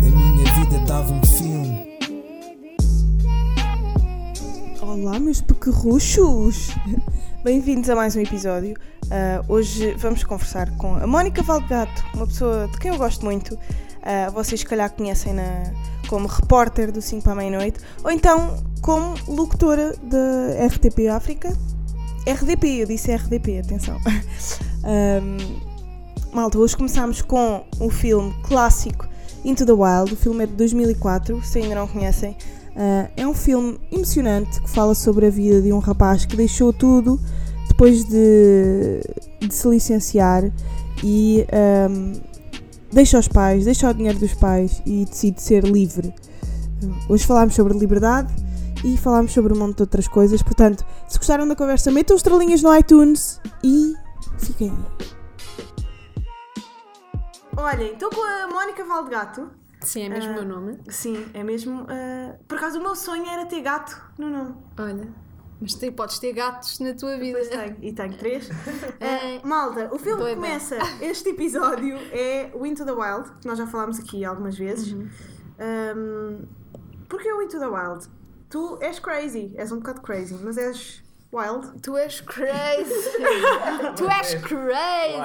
A minha vida dava um filme. Olá, meus pequerruchos! Bem-vindos a mais um episódio. Ah, hoje vamos conversar com a Mónica Valdegato, uma pessoa de quem eu gosto muito. Ah, vocês, se calhar, conhecem na, como repórter do 5 para a meia-noite, ou então como locutora da RTP África. RDP, eu disse RDP, atenção. Ahm, malta, hoje começámos com o filme clássico Into the Wild. O filme é de 2004, se ainda não conhecem. Ah, é um filme emocionante que fala sobre a vida de um rapaz que deixou tudo depois de, de se licenciar e ahm, deixa os pais, deixa o dinheiro dos pais e decide ser livre. Hoje falámos sobre liberdade e falámos sobre um monte de outras coisas. Portanto, se gostaram da conversa, metam estrelinhas no iTunes e fiquem aí. Olhem, estou com a Mónica Valdegato. Sim, é mesmo o Ah. meu nome. Sim, é mesmo. ah, por acaso, o meu sonho era ter gato no nome. Olha, mas tu podes ter gatos na tua vida. Pois tenho, e tenho três. É. Ah, malta, o filme que começa este episódio é o Into the Wild, que nós já falámos aqui algumas vezes. Uhum. Um, Porquê o Into the Wild? Tu és crazy, és um bocado crazy, mas és wild. Tu és crazy! tu és crazy!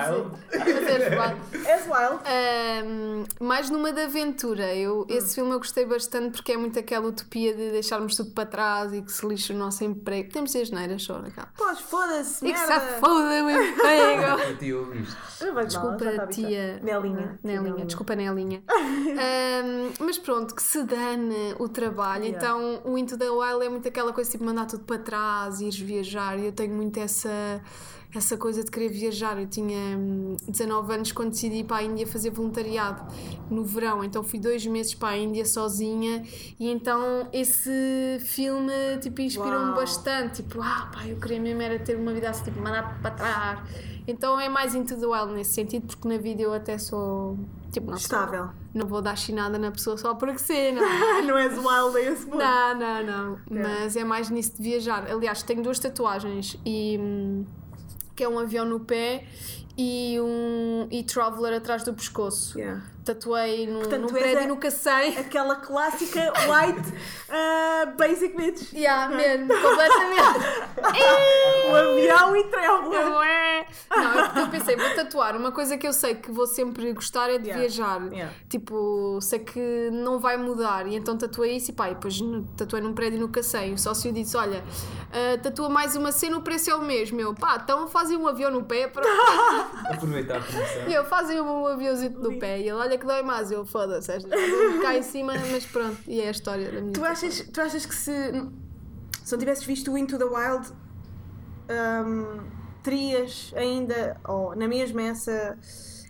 Mas és wild. És wild. Ahm, mais numa de aventura. Eu, Esse filme eu gostei bastante porque é muito aquela utopia de deixarmos tudo para trás e que se lixe o nosso emprego. Temos de ser geneiras só naquela. Pois, foda-se, E que se foda o emprego! Não Desculpa, tia. habituada. Nelinha. Ah, Nelinha, desculpa, Nelinha. Ahm, mas pronto, que se dane o trabalho. Yeah. Então, o Into the Wild é muito aquela coisa tipo mandar tudo para trás, ires viajar. E eu tenho muito essa, essa coisa de querer viajar. Eu tinha hum, 19 anos quando decidi ir para a Índia fazer voluntariado no verão. Então, fui dois meses para a Índia sozinha. E então, esse filme tipo, inspirou-me bastante. Tipo, ah, pá, eu queria mesmo era ter uma vida assim, tipo, mandar para trás. Então é mais into the wild nesse sentido, porque na vida eu até sou. Tipo, não, sou- Estável. Não vou dar chinada na pessoa só porque sim, não. é? não és wild a esse ponto. Não, não, não. Mas é mais nisso de viajar. Aliás, tenho duas tatuagens e. hum, que é um avião no pé e um e-traveler atrás do pescoço. Yeah. Tatuei no, Portanto, num prédio no Cacém. Aquela clássica white ah, basic bitch. Yeah, mesmo, completamente. O avião e traveler. Não é? Não, é porque eu pensei, vou tatuar. Uma coisa que eu sei que vou sempre gostar é de Yeah. viajar. Yeah. Tipo, sei que não vai mudar. E então tatuei isso e pá, e depois tatuei num prédio no Cacém. O sócio disse: Olha, ah, tatua mais uma cena, o preço é o mesmo. Eu, pá, então fazem um avião no pé. Pronto. Aproveitar a promoção. E eu, fazem um aviãozinho no pé. E ele, olha que dói mais. Eu, foda-se, esta vou cá em cima, mas pronto. E é a história da minha Tu achas, tu achas que se, se não tivesses visto o Into the Wild, hum, terias ainda, ou na mesma, essa,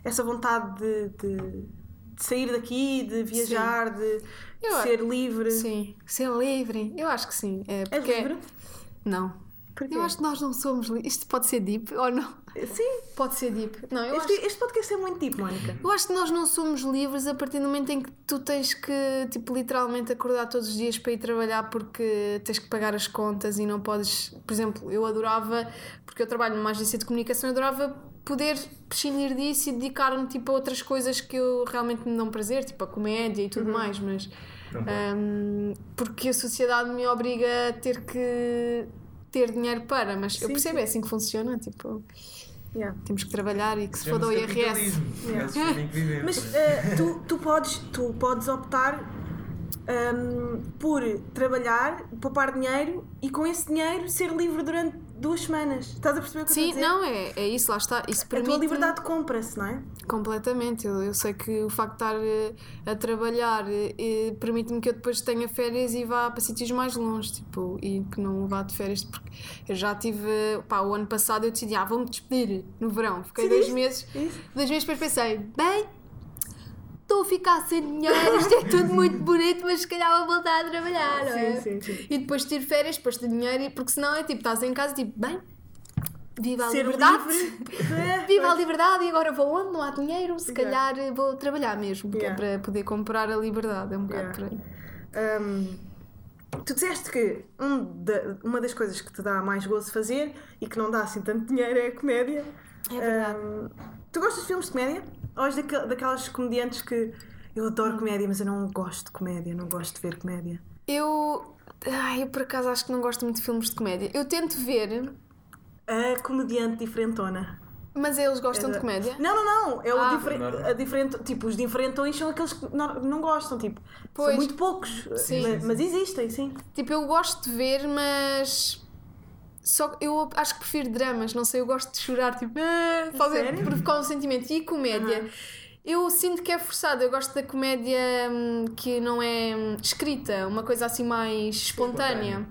essa vontade de, de, de sair daqui, de viajar, de, de Eu ser livre? Sim, ser livre. Eu acho que sim. É És porque... livre? Não. Porquê? Eu acho que nós não somos livres. Isto pode ser deep ou não? Sim. Pode ser deep. Não, eu Este, acho, este podcast é muito tipo, Mónica. eu acho que nós não somos livres a partir do momento em que tu tens que, tipo, literalmente acordar todos os dias para ir trabalhar porque tens que pagar as contas e não podes. Por exemplo, eu adorava, porque eu trabalho numa agência de comunicação, eu adorava poder prescindir disso e dedicar-me tipo, a outras coisas que eu realmente me dão prazer, tipo a comédia e tudo mais, mas. hum, porque a sociedade me obriga a ter que ter dinheiro para, mas eu Sim, percebo, sim. é assim que funciona, tipo, Yeah. temos que trabalhar e que se foda o IRS. Yeah. É assim. Mas eh, tu, tu, podes, tu podes optar hum, por trabalhar, poupar dinheiro e com esse dinheiro ser livre durante duas semanas. Estás a perceber o que eu Sim, estou a dizer? não, é, é isso, lá está. Isso A permite tua liberdade compra-se, não é? Completamente. Eu, eu sei que o facto de estar eh, a trabalhar eh, eh, permite-me que eu depois tenha férias e vá para sítios mais longe, tipo, e que não vá de férias, porque eu já tive, pá, o ano passado eu decidi, ah, vou-me despedir no verão. Fiquei dois Decidiste? meses, Isso. dois meses depois pensei, bem, estou a ficar sem dinheiro, isto é tudo muito bonito, mas se calhar vou voltar a trabalhar, não é? Sim, sim, sim. E depois tiro férias, depois ter dinheiro, porque senão é tipo, estás em casa, tipo, bem, viva a Ser liberdade. livre. É, Viva a liberdade e agora vou onde? Não há dinheiro, se Exato. calhar vou trabalhar mesmo, que Yeah. é para poder comprar a liberdade, é um bocado Yeah. por aí. Hum, tu disseste que um da- uma das coisas que te dá mais gozo fazer e que não dá assim tanto dinheiro é a comédia. É verdade. Ahm, tu gostas de filmes de comédia? Ou és daquel- daquelas comediantes que eu adoro comédia, mas eu não gosto de comédia, não gosto de ver comédia? Eu. Ai, eu por acaso acho que não gosto muito de filmes de comédia. Eu tento ver, A comediante diferentona. mas eles gostam de É- comédia. Não, não, não. É o Ah. diferen- Normal. a diferente. Tipo, os diferentões são aqueles que não, não gostam. Tipo, Pois. são muito poucos. Sim. Mas, mas existem, sim. Tipo, eu gosto de ver, mas. Só eu acho que prefiro dramas, não sei, eu gosto de chorar, tipo, ah, fazer, provocar um sentimento. E comédia, eu sinto que é forçado, eu gosto da comédia hum, que não é hum, escrita, uma coisa assim mais espontânea.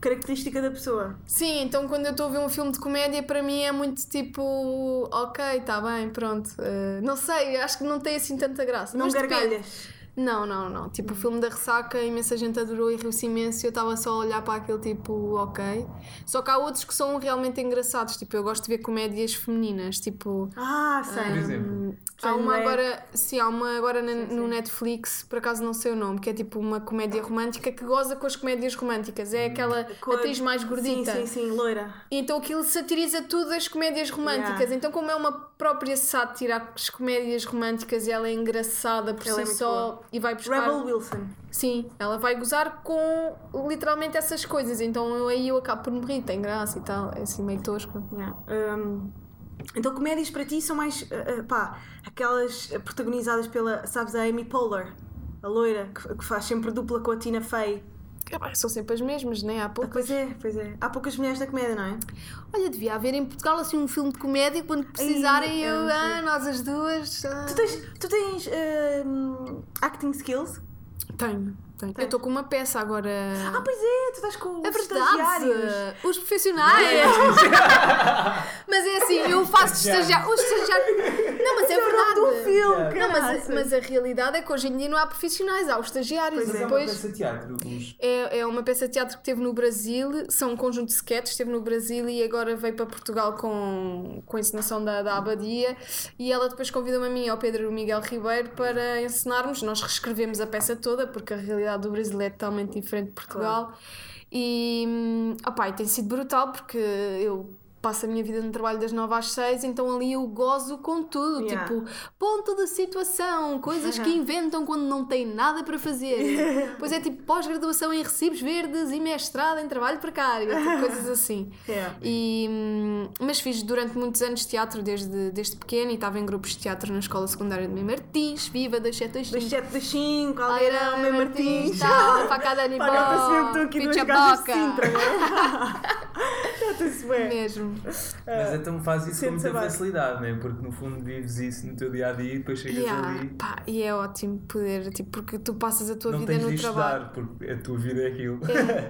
Característica da pessoa. Sim, então quando eu estou a ver um filme de comédia, para mim é muito tipo, ok, está bem, pronto. Uh, não sei, acho que não tem assim tanta graça. Não gargalhas. Não, não, não. Tipo, o filme da ressaca, imensa gente adorou e riu-se imenso e eu estava só a olhar para aquele tipo, ok. Só que há outros que são realmente engraçados. Tipo, eu gosto de ver comédias femininas. Tipo, Ah, sei. Por exemplo. há uma agora, sim, há uma agora na- no Netflix, por acaso não sei o nome, que é tipo uma comédia romântica que goza com as comédias românticas. É aquela Com a- atriz mais gordita. Sim, sim, sim, loira. E Então aquilo satiriza tudo as comédias românticas. Yeah. Então, como é uma própria sátira às comédias românticas e ela é engraçada por Ela é si muito só e vai buscar. Rebel Wilson. Sim, ela vai gozar com literalmente essas coisas. Então eu, aí eu acabo por me rir, tem graça e tal. É assim meio tosco. Yeah. Um, então, comédias para ti são mais, uh, uh, pá, aquelas protagonizadas pela, sabes, a Amy Poehler, a loira, que, que faz sempre dupla com a Tina Fey. Ah, São sempre as mesmas, né? Há Ah, pouco. pois é, pois é. Há poucas mulheres da comédia, não é? Olha, devia haver em Portugal assim um filme de comédia quando precisarem Ai, eu, é, ah, nós as duas. ah. Tu tens, tu tens um, acting skills? Tenho, tenho. Eu estou com uma peça agora. Ah, pois é, tu estás com É os estagiários. Os profissionais! mas é assim, eu faço estagiários. Os estagiários. Verdade! Do filme, Não, mas, mas a realidade é que hoje em dia não há profissionais, há os estagiários. Pois e é. Mas é uma depois peça de teatro, é, é uma peça de teatro que teve no Brasil, são um conjunto de sketches, esteve no Brasil e agora veio para Portugal com, com a encenação da, da Abadia. E ela depois convidou-me a mim e ao Pedro Miguel Ribeiro para encenarmos. Nós reescrevemos a peça toda, porque a realidade do Brasil é totalmente diferente de Portugal. E, hum, opá, e tem sido brutal porque eu passo a minha vida no trabalho das 9 às 6, então ali eu gozo com tudo. Yeah. Tipo, ponto de situação, coisas que inventam quando não têm nada para fazer. Pois é tipo pós-graduação em recibos verdes e mestrado em trabalho precário, tipo, coisas assim. Yeah. E, hum, mas fiz durante muitos anos teatro desde, desde pequeno e estava em grupos de teatro na escola secundária de Mãe Martins, viva das 7 às Das 5. 7 das 5, Aldeirão, Mãe Martins. Tal, facada mesmo que estão aqui duas gajas de Sintra, é? Nota-se bem. Mesmo. Mas então faz isso com muita facilidade, não é? Porque no fundo vives isso no teu dia a dia e depois chegas Yeah, ali. pá, e é ótimo poder, tipo, porque tu passas a tua Não vida tens no de trabalho. estudar, porque a tua vida é aquilo.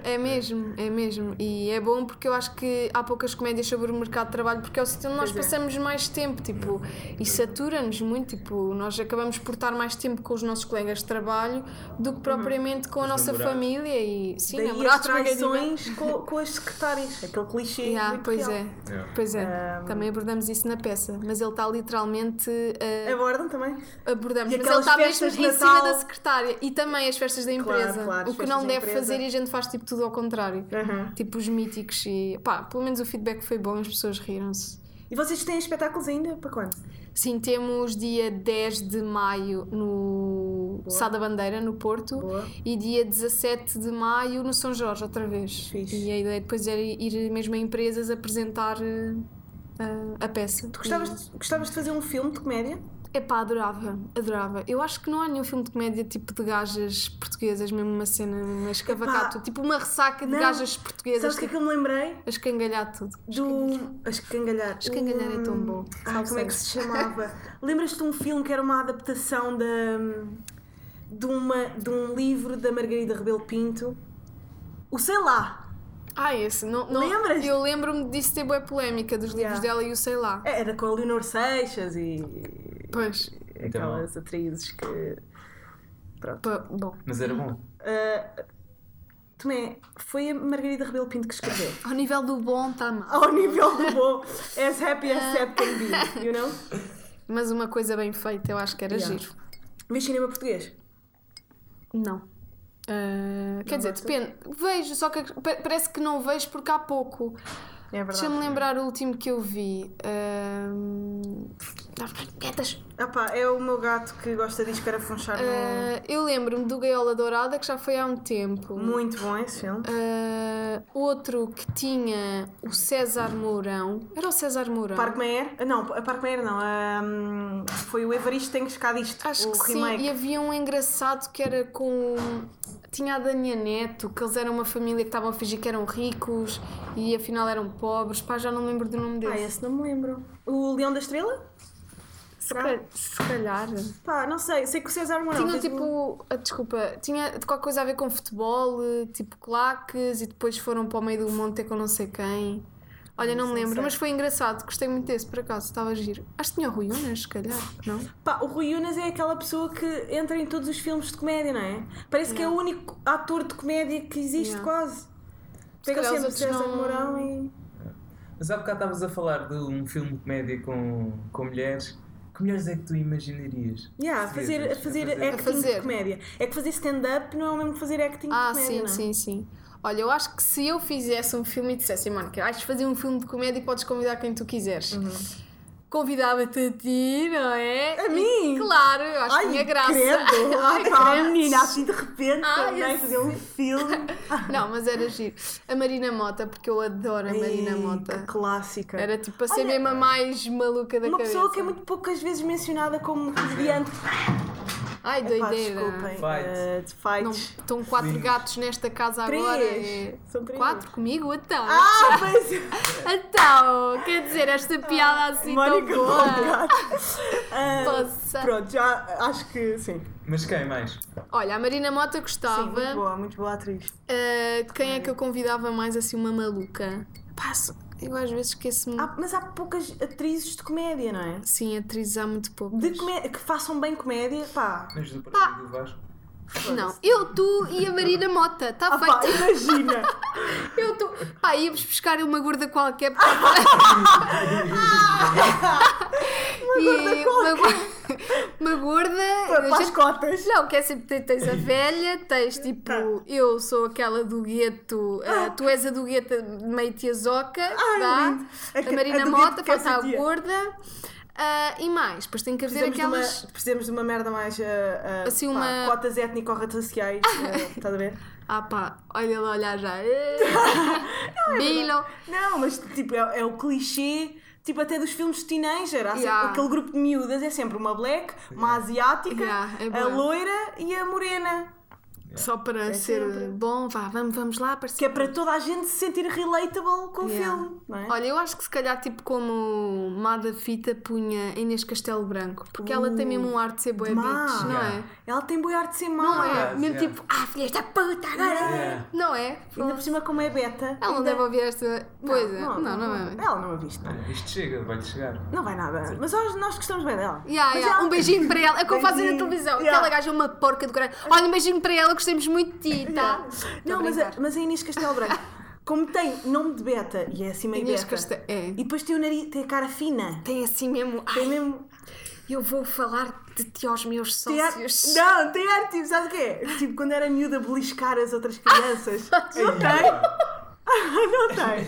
É, é mesmo, é mesmo. E é bom porque eu acho que há poucas comédias sobre o mercado de trabalho porque é o sítio onde nós Pois é. passamos mais tempo, tipo, e satura-nos muito, tipo, nós acabamos por estar mais tempo com os nossos colegas de trabalho do que propriamente com a Os nossa namorados. família e sim, Daí as namorados, bagarinho. traições com, com as secretárias. Aquele clichê. Yeah, pois real. é, Yeah. pois é. Um, Também abordamos isso na peça, mas ele está literalmente a Abordam também? abordamos, E mas ele está mesmo em cima da secretária e também as festas da Claro, empresa. claro, as o que não deve empresa. fazer e a gente faz tipo tudo ao contrário. Aham. Tipo os míticos e pá, pelo menos o feedback foi bom, as pessoas riram-se. E vocês têm espetáculos ainda? Para quando? Sim, temos dia 10 de maio no Sá da Bandeira, no Porto, Boa. e dia 17 de maio no São Jorge, outra vez. Fixe. E a ideia depois era ir mesmo a empresas apresentar eh, a, a peça. Tu gostavas, de- gostavas de fazer um filme de comédia? Epá, adorava, adorava. Eu acho que não há nenhum filme de comédia tipo de gajas portuguesas, mesmo uma cena, uma escavacato, tipo uma ressaca de Não. gajas portuguesas, Sabes o que é tipo, que eu me lembrei? a escangalhar tudo. Do. A escangalhar. Escangalhar é tão O- bom. Sabe como é que se chamava? Lembras-te de um filme que era uma adaptação da. De, uma, de um livro da Margarida Rebelo Pinto? O Sei Lá. Ah, esse, não, não Lembras? Eu lembro-me disso ter boa polémica dos livros Yeah. dela e o sei lá. É, Era com a Leonor Seixas e. Pois, aquelas atrizes que. Pronto. bom. Mas era bom. Uh, Tomé, foi a Margarida Rebelo Pinto que escreveu. Ao nível do bom está mal. Ao nível do bom, as happy as sad can be, you know? Mas uma coisa bem feita, eu acho que era Yeah. giro. Vês cinema português? Não. Ah, quer dizer, depende. Vejo, só que pa- parece que não vejo porque há pouco. É. Deixa-me lembrar o último que eu vi. Ah pá, é o meu gato que gosta de escarafunchar no... Ah, eu lembro-me do Gaiola Dourada, que já foi há um tempo. Muito bom esse filme. Ah, outro que tinha o César Mourão. Era o César Mourão? Parque Meyer? Ah, Não, a Parque Meyer não. ahm, foi o Evaristo tem que escar disto. Acho o que remake. sim. E havia um engraçado que era com. Tinha a Dania Neto, que eles eram uma família que estavam a fingir que eram ricos e afinal eram pobres. Pá, já não me lembro do nome Ah, desse. esse não me lembro. O Leão da Estrela? se, cal- se calhar. Pá, não sei. Sei que o César Mourão Tinha tipo. ah, desculpa, tinha qualquer coisa a ver com futebol, tipo claques, e depois foram para o meio do monte ter com não sei quem. Olha, não me lembro, sei. mas foi engraçado, gostei muito desse, por acaso, estava a giro. Acho que tinha o Rui Unas, se calhar, não? Pá, o Rui Unas é aquela pessoa que entra em todos os filmes de comédia, não é? Parece que é o único ator de comédia que existe Yeah. quase. Pega os sempre outros César não- Mourão e. Mas há bocado estavas a falar de um filme de comédia com, com mulheres. Que mulheres é que tu imaginarias? Yeah, a fazer, fazer a fazer. acting A fazer. de comédia. É que fazer stand-up não é o mesmo que fazer acting Ah, de comédia. sim, não é? sim, sim. Olha, eu acho que se eu fizesse um filme e dissesse, Mónica, vais fazer um filme de comédia e podes convidar quem tu quiseres. Convidava-te a ti, não é? Uhum. A E, mim? claro, eu acho que Ai, tinha graça. credo! Ai, pá, menina, assim de repente Ai, também eu fazer um filme. Não, mas era giro. A Marina Mota, porque eu adoro a Marina Ei, Mota. que clássica. Era tipo a ser mesmo a mais maluca da Uma cabeça. pessoa que é muito poucas vezes mencionada como comediante. Ai, Epá, doideira. desculpem. Fight. eh, estão quatro Três. gatos nesta casa Três. agora. é- São três. Quatro comigo? Então. Ah, é. Então, quer dizer, esta piada assim Mónica tão boa. Ah, Poça. Pronto, já acho que sim. Mas quem mais? Olha, a Marina Mota Sim, gostava. muito boa, muito boa atriz. Uh, quem é que eu convidava mais assim, uma maluca? Só- eu às vezes esqueço-me. Há- mas há poucas atrizes de comédia, não é? Sim, atrizes há muito pouco. De comédia, que façam bem comédia, pá. Mas do Partido do Vasco? Não, eu, tu e a Marina Mota, está Ah, pá, feito. imagina! Eu, tu. Pá, íamos buscar uma gorda qualquer. porque- e uma, go- uma gorda. Para a as cotas. Não, que é sempre tens a velha, tens tipo, eu sou aquela do gueto, ah, tu és a do gueto meio tiazoca, dá? lindo. A a, Marina a Mota, é falta a gorda, ah, e mais, depois tem que haver Precisamos de, uma, aquelas. precisamos de uma merda mais. ah, ah, Assim, pá, uma- Cotas étnico-raciais. Estás a ver? Ah pá, olha ela a olhar já. Bilo. Não, mas tipo, é, é o clichê. Tipo, até dos filmes de teenager. Há sempre Yeah. Aquele grupo de miúdas é sempre uma black, uma asiática, Yeah, é a loira e a morena. Só para ser sempre. bom, vá, vamos, vamos lá. Que é para toda a gente se sentir relatable com o Yeah. filme, não é? Olha, eu acho que se calhar, tipo, como Mada Fita punha Inês Castelo Branco, porque ela tem mesmo um ar de ser boa bitch, não Yeah. é? Ela tem boa arte de ser má. Não é? Yeah, mesmo yeah. tipo, ah, filha, esta puta agora. Yeah. Não é? Ainda por cima, como é beta. Ela não ainda- deve ouvir esta. Pois é, não, não, é. Ela não a viste. Olha, Isto chega, vai-lhe chegar. Não vai nada. Mas nós, nós gostamos bem dela. Yeah, yeah, Um beijinho para ela. É como fazem na televisão. Yeah. Aquela gaja é uma porca do caralho. Olha, um beijinho para ela, gostamos muito de ti, tá? Não, a mas a, mas a Inês Castelo Branco, como tem nome de beta e é assim meio Inês beta. Castelo- é. E depois tem o nariz, tem a cara fina. Tem assim mesmo. Tem Ai, mesmo. eu vou falar de ti aos meus Tem ar, sócios. não, tem ar tipo, sabe o quê? Tipo, quando era miúda beliscar as outras crianças. não tem? Não tem.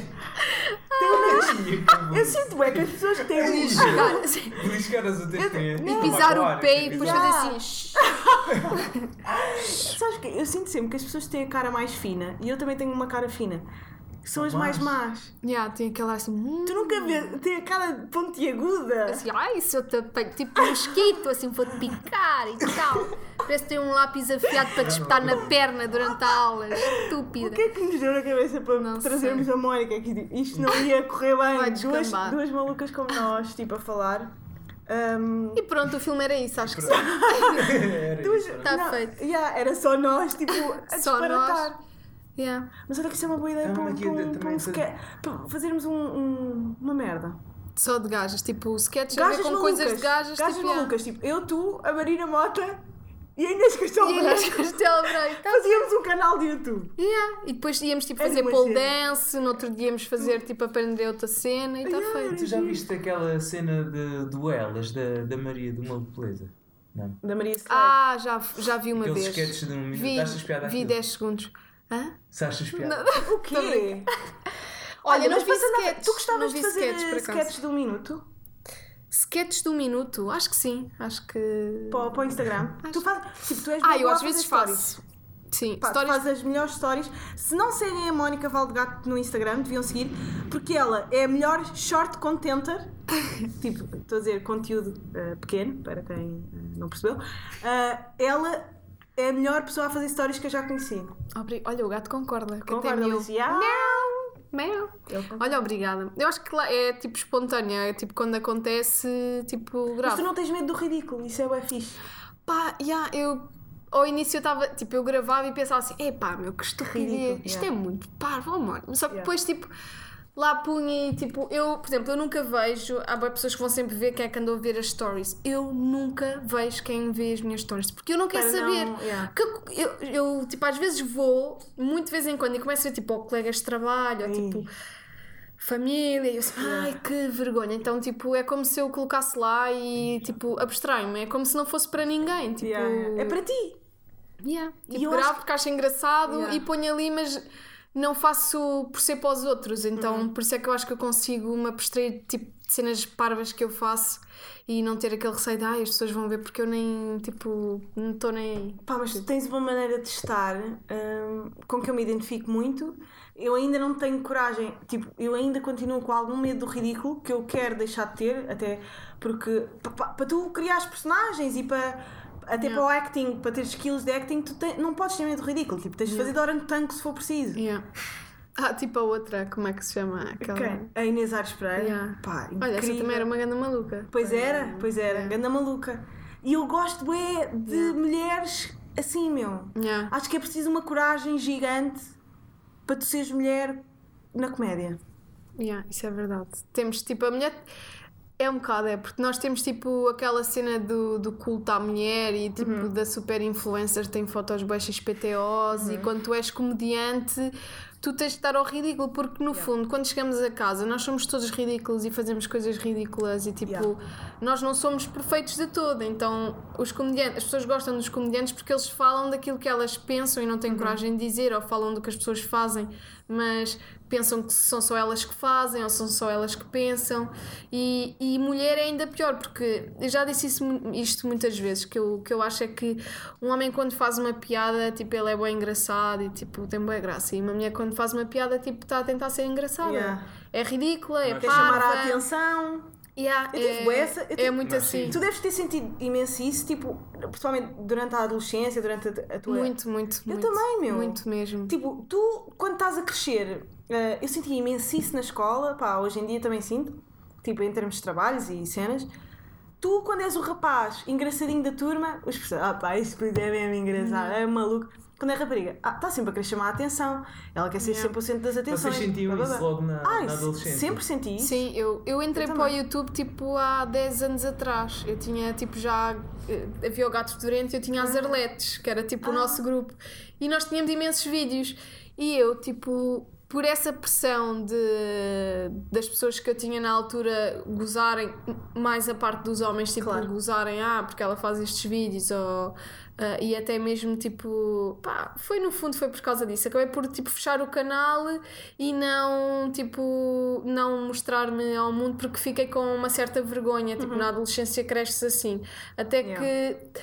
Tem nariz. Eu sinto é que as pessoas que têm um Cara, assim, Beliscar as outras crianças. E pisar o pé e que depois fazer assim. shh. Sabes o quê? Eu sinto sempre que as pessoas que têm a cara mais fina, e eu também tenho uma cara fina, são as mais más. Yeah, tem aquela assim. hum, Tu nunca vês, tem a cara pontiaguda. Assim, ai, se eu te apanho, tipo um mosquito, assim, vou-te picar e tal. Parece que tem um lápis afiado para te espetar na perna durante a aula. Estúpida. O que é que nos deu na cabeça para Não trazermos a Mónica aqui? Tipo, isto não ia correr bem. Duas, duas malucas como nós, tipo, a falar. Um, E pronto, o filme era isso, acho que sim. Tá não, feito. yeah, era só nós, tipo, a Só disparatar. nós. Yeah. Mas olha que isso é uma boa ideia Então, para, um- para, um- para, um sketch- para fazermos um, um- uma merda. Só de gajas, tipo, ver Gajas com malucas. coisas de gajas. gajas tipo, yeah. malucas, tipo, eu, tu, a Marina Mota e a Inês Castelo Inês Branco. Castelo Branco. tá Fazíamos um canal de YouTube. Yeah. E depois íamos tipo Era fazer uma pole cena. dance, no outro dia íamos fazer tipo aprender outra cena e está Yeah. feito. Tu já viste aquela cena de duelas da, da Maria do Uma Beleza? Não. Da Maria Slade. Ah, já, já vi uma Aqueles vez. sketches de um minuto. Vi, vi aquilo? 10 segundos. Hã? Se achas piada? o quê? Olha, não vi sketches. Tu gostavas não de fazer sketches, sketches de um minuto Sketches de um minuto? Acho que sim. Acho que. para, para o Instagram? Tu fazes. Tipo, tu és Ah, eu às vezes stories. faço. Sim, Pá, tu stories. fazes as melhores stories. Se não seguem a Mónica Valdegato no Instagram, deviam seguir, porque ela é a melhor short contenter. tipo, estou a dizer conteúdo eh, pequeno, para quem eh, não percebeu. Ah, ela é a melhor pessoa a fazer stories que eu já conheci. Olha, o gato concorda. Concorda. Alicia? Ah! Concorda. Olha, obrigada. Eu acho que lá é tipo espontâneo, é tipo quando acontece, tipo, Mas grave. tu não tens medo do ridículo, isso é o fixe. Pá, yeah, eu ao início eu estava, tipo, eu gravava e pensava assim, epá, meu, que estupidez, Ridículo, isto yeah. é muito parvo, amor. Só que Yeah. depois, tipo, lá punha e, tipo, eu, por exemplo, eu nunca vejo, há pessoas que vão sempre ver quem é que andou a ver as stories. Eu nunca vejo quem vê as minhas stories, porque eu não quero Para não- saber. yeah. Que eu, eu, tipo, às vezes vou, muito de vez em quando, e começo a ver, tipo, ou colegas de trabalho, ou tipo família, e eu assim, ai que vergonha. Então, tipo, é como se eu colocasse lá e, tipo, abstrai-me. É como se não fosse para ninguém. Tipo, Yeah, yeah. É para ti. Yeah. E Tipo, gravo acho porque acho engraçado Yeah. e ponho ali, mas não faço por ser para os outros. Então, Uhum. por isso é que eu acho que eu consigo me abstrair tipo, de cenas parvas que eu faço e não ter aquele receio de ai, as pessoas vão ver porque eu nem, tipo, não estou nem. Pá, mas tu tens uma maneira de estar hum, com que eu me identifico muito. Eu ainda não tenho coragem, tipo, eu ainda continuo com algum medo do ridículo que eu quero deixar de ter, até porque para tu criares personagens e para até Yeah. para o acting, para ter skills de acting, tu te- não podes ter medo do ridículo, tipo, tens de fazer de orangotango se for preciso. Yeah. Ah, tipo a outra, como é que se chama? Aquela... Quem? A Inês Aires Pereira. Yeah. Pá, Olha, essa incrível. também era uma grande maluca. Pois era, pois era, Yeah. ganda maluca. E eu gosto bué de mulheres assim, meu. Yeah. Acho que é preciso uma coragem gigante para tu seres mulher na comédia. Yeah, isso é verdade. Temos tipo a mulher. É um bocado, é, porque nós temos tipo aquela cena do, do culto à mulher e tipo Uhum. da super influencer tem fotos baixas PTOs e quando tu és comediante tu tens de estar ao ridículo porque no fundo quando chegamos a casa nós somos todos ridículos e fazemos coisas ridículas e tipo Yeah. nós não somos perfeitos de todo então os comediantes, as pessoas gostam dos comediantes porque eles falam daquilo que elas pensam e não Uhum. têm coragem de dizer ou falam do que as pessoas fazem mas pensam que são só elas que fazem ou são só elas que pensam e, e mulher é ainda pior porque eu já disse isso, isto muitas vezes que eu, que eu acho é que um homem quando faz uma piada tipo ele é bem engraçado e tipo tem boa graça e uma mulher quando faz uma piada tipo está a tentar ser engraçada Yeah. é ridícula, é Mas- Quer chamar a atenção. Yeah, Eu tive é, bué essa- eu é muito assim sim. Tu deves ter sentido imenso isso, tipo, principalmente durante a adolescência, durante a, a tua. muito, muito, Eu muito também, meu. muito mesmo Tipo, tu, quando estás a crescer, eh, eu sentia imenso isso na escola, pá, hoje em dia também sinto, tipo, em termos de trabalhos e cenas. Tu, quando és o rapaz engraçadinho da turma, os professores, ah pá, isto é mesmo engraçado, é maluco. Quando é rapariga, ah, está sempre a querer chamar a atenção, ela quer ser Yeah. sempre o centro das atenções. Vocês sentiam blá, blá, isso logo na, Ah, na adolescência? sempre senti isso. Sim, eu, eu entrei Eu para o. YouTube tipo há 10 anos atrás. Eu tinha tipo já. eh, Havia o Gato Fedorento e eu tinha as Arletes, que era tipo o nosso grupo. E nós tínhamos imensos vídeos. E eu, tipo, por essa pressão de, das pessoas que eu tinha na altura gozarem, mais a parte dos homens, tipo, Claro. gozarem, ah, porque ela faz estes vídeos, ou. ah, e até mesmo tipo, pá, foi no fundo foi por causa disso. Acabei por tipo fechar o canal e não tipo não mostrar-me ao mundo porque fiquei com uma certa vergonha, tipo na adolescência cresces assim. Até Yeah. que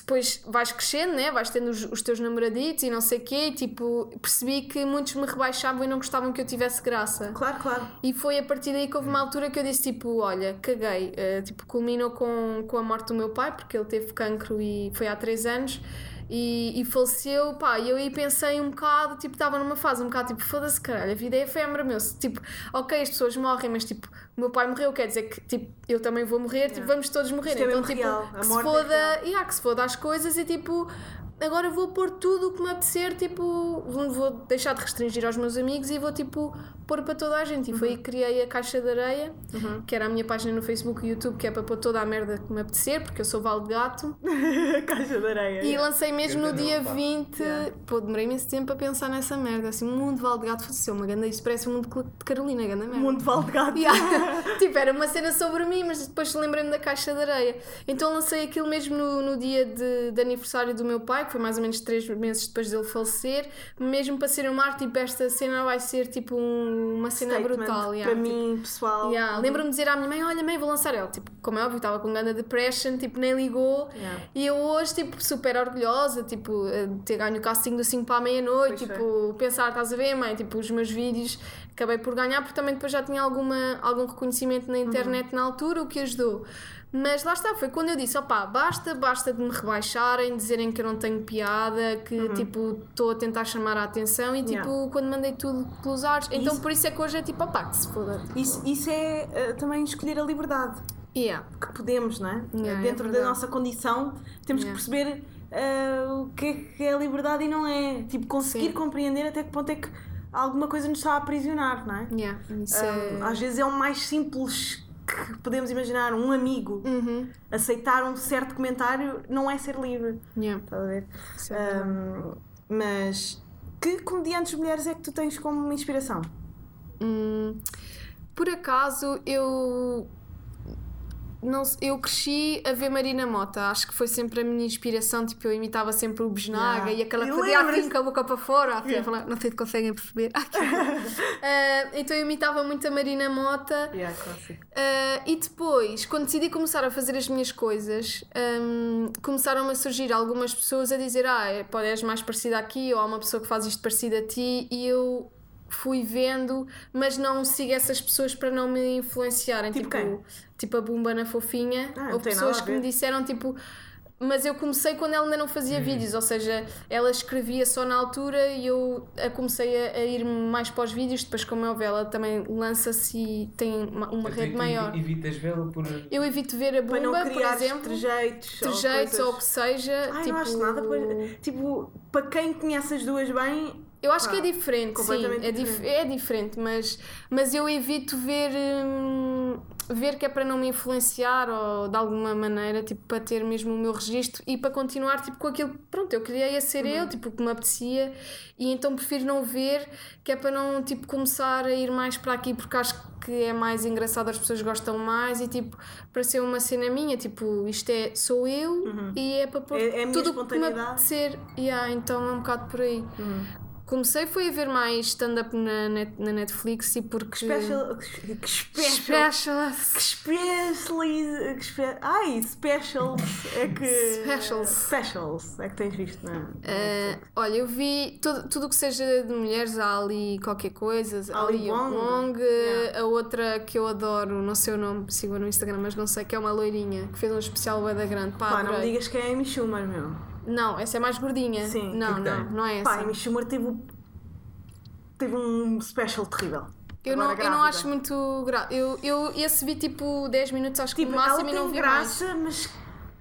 depois vais crescendo, né? vais tendo os, os teus namoraditos e não sei o quê, e tipo, percebi que muitos me rebaixavam e não gostavam que eu tivesse graça. Claro, claro. E foi a partir daí que houve uma altura que eu disse tipo, olha, caguei. Eh, tipo, culminou com, com a morte do meu pai, porque ele teve cancro e foi há 3 anos. E, e faleceu, pá, e eu aí pensei um bocado, tipo, estava numa fase um bocado tipo, foda-se caralho, a vida é efêmera, meu, tipo, ok, as pessoas morrem, mas tipo, o meu pai morreu, quer dizer que, tipo, eu também vou morrer, tipo, vamos todos morrer, Isto é então, mesmo tipo, real, que se é foda, real. yeah, que se foda as coisas e tipo, agora vou pôr tudo o que me apetecer, tipo, vou deixar de restringir aos meus amigos e vou tipo pôr para toda a gente. E foi aí que criei a Caixa de Areia, que era a minha página no Facebook e YouTube, que é para pôr toda a merda que me apetecer, porque eu sou Val de Gato. Caixa de areia. E lancei mesmo no dia pá. 20. Pô, demorei imenso tempo a pensar nessa merda. Assim, um mundo Val de Gato fosse uma ganda. Isso parece um mundo de Carolina, ganda merda. Mundo Val de Gato. Yeah. tipo, era uma cena sobre mim, mas depois lembrei-me da caixa de areia. Então lancei aquilo mesmo no, no dia de, de aniversário do meu pai, que foi mais ou menos três meses depois dele falecer, mesmo para ser um mar, tipo, esta cena vai ser tipo um- uma cena Statement brutal. yeah, Para tipo, mim, pessoal. Yeah, Lembro-me de dizer à minha mãe: Olha, mãe, vou lançar ela. Tipo, como é óbvio, estava com grande depression, tipo, nem ligou. Yeah. E eu hoje, tipo, super orgulhosa, tipo, eh, de ter ganho o casting do 5 para a meia-noite, tipo, pensar, estás a ver, mãe? Tipo, os meus vídeos acabei por ganhar, porque também depois já tinha alguma, algum reconhecimento na internet na altura, o que ajudou. Mas lá está, foi quando eu disse: opá, basta, basta de me rebaixarem, dizerem que eu não tenho piada, que tipo, estou a tentar chamar a atenção e tipo, Yeah. quando mandei tudo pelos ares. Então Isso- por isso é que hoje é tipo, opá, que se foda. Isso, isso é eh, também escolher a liberdade Yeah. que podemos, não é? Yeah, é Dentro da verdade. nossa condição, temos que perceber eh, o que é que é a liberdade e não é. Tipo, conseguir Sim. compreender até que ponto é que alguma coisa nos está a aprisionar, não é? Yeah. Um, é. Às vezes é o mais simples que podemos imaginar. Um amigo Uhum. aceitar um certo comentário não é ser livre. Yeah. Estás a ver? Um, mas que comediantes mulheres é que tu tens como inspiração? Hum, por acaso eu não eu cresci a ver Marina Mota, acho que foi sempre a minha inspiração, tipo, eu imitava sempre o Besnaga Yeah. e aquela lembras-te? assim com a boca para fora, Yeah. falar, não sei se conseguem perceber. Ah, então eu imitava muito a Marina Mota. Yeah. Uh, e depois, quando decidi começar a fazer as minhas coisas, um, começaram a surgir algumas pessoas a dizer: Ah, é, pode, és mais parecida aqui, ou há uma pessoa que faz isto parecido a ti, e eu fui vendo, mas não sigo essas pessoas para não me influenciarem. Tipo quem? tipo a Bumba na Fofinha. Ah, nada pessoas que me disseram tipo. Mas eu comecei quando ela ainda não fazia vídeos, ou seja, ela escrevia só na altura e eu a comecei a, a ir mais para os vídeos. Depois, como é óbvio, ela também lança-se e tem uma, uma rede tu maior. Evitas vê-lo por. Eu evito ver a Para não Bumba, por criar exemplo, trejeitos. ou trejeitos ou o que coisas. seja. Ai, tipo, não acho nada. pois- Tipo, para quem conhece as duas bem, Eu acho Pá, que é diferente, sim, é, dif diferente. é diferente, mas, mas eu evito ver, hum, ver que é para não me influenciar ou de alguma maneira, tipo, para ter mesmo o meu registro e para continuar tipo, com aquilo que, pronto, eu queria ser Uhum. eu, tipo, que me apetecia e então prefiro não ver, que é para não, tipo, começar a ir mais para aqui porque acho que é mais engraçado, as pessoas gostam mais e, tipo, para ser uma cena minha, tipo, isto é, sou eu e é para pôr É- é tudo o que me apetecer, yeah, então é um bocado por aí. Comecei foi a ver mais stand-up na, net, na Netflix e porque. special. Que special. Special. Que specialize. Que spe... Ai, specials é que. Specials. Specials é que tens visto, não é? Eh, olha, eu vi tudo tudo o que seja de mulheres, há ali qualquer coisa, Ali ali Wong. Wong, Yeah. a outra que eu adoro, não sei o nome, sigo no Instagram, mas não sei, que é uma loirinha, que fez um especial da grande. Pá, Pá, não me digas que é a Amy Schumer, meu. Não, essa é mais gordinha. Sim. Não, que que não, tem? não é Pá, a essa. Amy Schumer teve, teve um special terrível. Eu não, eu não acho muito gra... eu, eu esse vi tipo 10 minutos, acho que Tipo, no ela máximo e não vi mais. graça, mas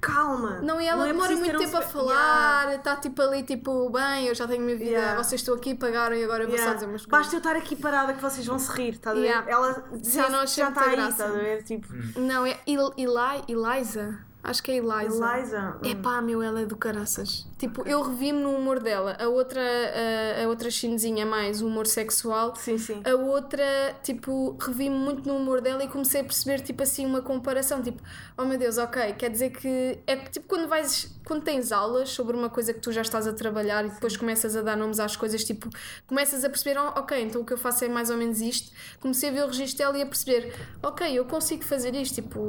calma. Não, e ela é demora muito ter um tempo a falar, está tipo ali, tipo, bem, eu já tenho minha vida, Yeah. vocês estão aqui, pagaram e agora eu vou Yeah. só dizer umas coisas. Basta eu estar aqui parada que vocês vão se rir, estás a ver? Yeah. Ela Sim, já, não achei já está aí, graça. estás a ver? Tipo, Não, é Il Eli Eliza. Acho que é Eliza. Eliza. hum. Epá, meu, ela é do caraças. Tipo, eu revi-me no humor dela. A outra, a, a outra chinesinha é mais humor sexual. Sim, sim. A outra, tipo, revi-me muito no humor dela e comecei a perceber, tipo assim, uma comparação. Tipo, oh meu Deus, ok, quer dizer que. É tipo, quando vais. Quando tens aulas sobre uma coisa que tu já estás a trabalhar e depois começas a dar nomes às coisas, tipo, começas a perceber, oh, ok, então o que eu faço é mais ou menos isto. Comecei a ver o registro dela e a perceber, ok, eu consigo fazer isto, tipo.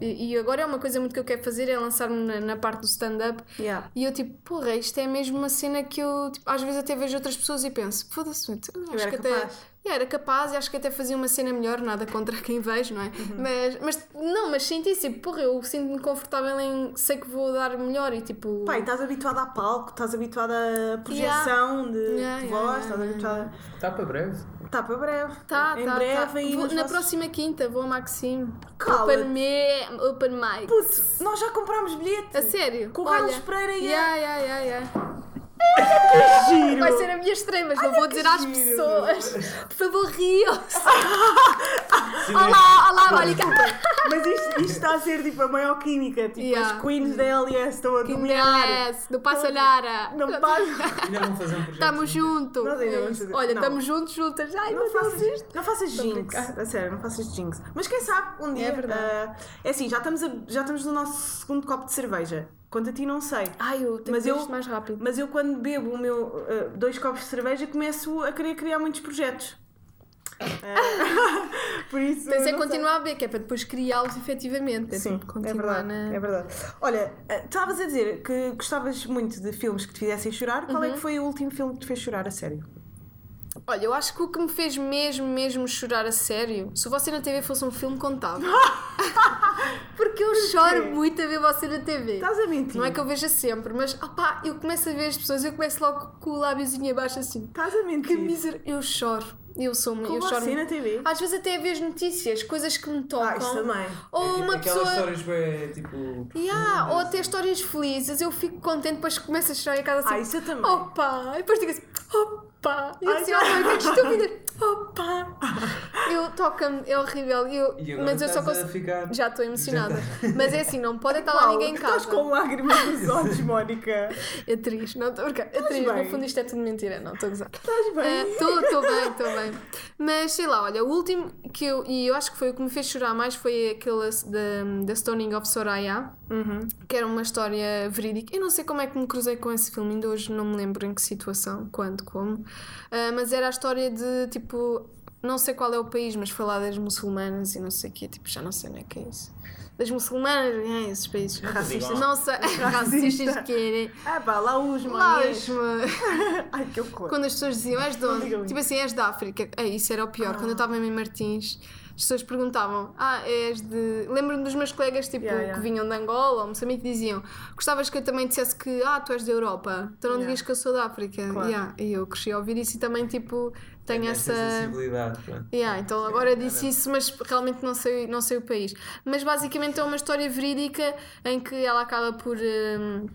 E, e agora é uma coisa muito que eu quero fazer, é lançar-me na, na parte do stand-up. Yeah. E eu tipo, porra, isto é mesmo uma cena que eu tipo, às vezes até vejo outras pessoas e penso, foda-se, eu acho era que até capaz. Yeah, era capaz e acho que até fazia uma cena melhor, nada contra quem vejo, não é? Uhum. Mas, mas não, mas senti tipo, porra, eu sinto-me confortável em sei que vou dar melhor e tipo. E estás habituada a palco, estás habituada a projeção de, Yeah, de yeah, voz, yeah, estás yeah, habituada. Está para breve. Está para breve. Tá, em tá, breve tá. Vou- na vossos- próxima quinta vou a Maxime. Cala-te. Open, me, open mic. Putz, nós já comprámos bilhete. A sério? Com o Olha, Carlos Pereira e a- yeah, yeah, yeah, yeah. Giro. Vai ser a minha estreia, mas não vou dizer às pessoas. Por favor, riam-se. Olá, olá, Mónica. Mas isto, isto está a ser tipo a maior química. Tipo, Yeah. as queens da LS estão a Que dominar. merece. Não passa nada. Não passa. Ainda vão fazer um projeto. Estamos juntos. Nós ainda vamos fazer- Olha, não. estamos juntos, juntas. Ai, Não meu Deus, faças, isto. não faças jinx, a sério, não faças jinx. Mas quem sabe, um dia. verdade. ah, é assim, já estamos, a- já estamos no nosso segundo copo de cerveja. Quanto a ti, não sei. Ai, eu tenho Mas que eu- mais rápido. Mas eu, quando bebo o meu ah, dois copos de cerveja, começo a querer criar muitos projetos. Por isso. Não sei. continuar a ver, que é para depois criá-los efetivamente. É Sim, tipo, é verdade, na... é verdade. Olha, ah, estavas a dizer que gostavas muito de filmes que te fizessem chorar. Qual Uhum. é que foi o último filme que te fez chorar a sério? Olha, eu acho que o que me fez mesmo, mesmo chorar a sério, se Você na TV fosse um filme, contava. Porque eu choro muito a ver Você na TV. Estás a mentir? Não é que eu veja sempre, mas opá, eu começo a ver as pessoas, eu começo logo com o lábiozinho abaixo assim. Estás a mentir? Que miser... Eu choro. Eu sou muito. Eu choro na TV? Às vezes até a ver as notícias, coisas que me tocam. Ah, isso também. Ou Aqu- uma Aquelas pessoa. histórias bem, tipo. Yeah, ou profundas. até histórias felizes, eu fico contente, depois começo a chorar em casa assim. Ah, isso eu também. Opa! E depois digo assim, opa! E eu Ai, assim, já. oh, que estúpida! Opa! Eu toca-me, é horrível. Eu, E mas eu só consigo. ficar- Já estou emocionada. Já Mas é assim, não pode estar lá ninguém em que Estás casa. com lágrimas nos olhos, Mónica. Atriz, não estou a brincar. Atriz, bem? no fundo isto é tudo mentira, não estou a gozar. Estás bem? Estou estou bem, estou bem. Mas sei lá, olha, o último que eu. E eu acho que foi o que me fez chorar mais foi aquele da, da Stoning of Soraya, Uhum. que era uma história verídica. Eu não sei como é que me cruzei com esse filme, ainda hoje não me lembro em que situação, quando, como. Ah, mas era a história de tipo. Não sei qual é o país, mas foi lá das muçulmanas e não sei o quê, tipo, já não sei nem o que é isso. Das muçulmanas, é, esses países. Racistas. Não sei, racistas que querem. Ah pá, lá os os- Ai, que horror. quando as pessoas diziam, és de onde? Tipo assim, és da África. É, isso era o pior. Quando eu estava em Martins, as pessoas perguntavam, ah, és de. Lembro-me dos meus colegas, tipo, Yeah, yeah. que vinham de Angola ou Moçambique, diziam, gostavas que eu também dissesse que, ah, tu és da Europa. Então não Yeah. digas que eu sou da África. Claro. Yeah. E eu cresci a ouvir isso e também, tipo, tenho Tem essa. sensibilidade. Yeah, então agora disse isso, mas realmente não sei, não sei o país. Mas basicamente é uma história verídica em que ela acaba por. hum,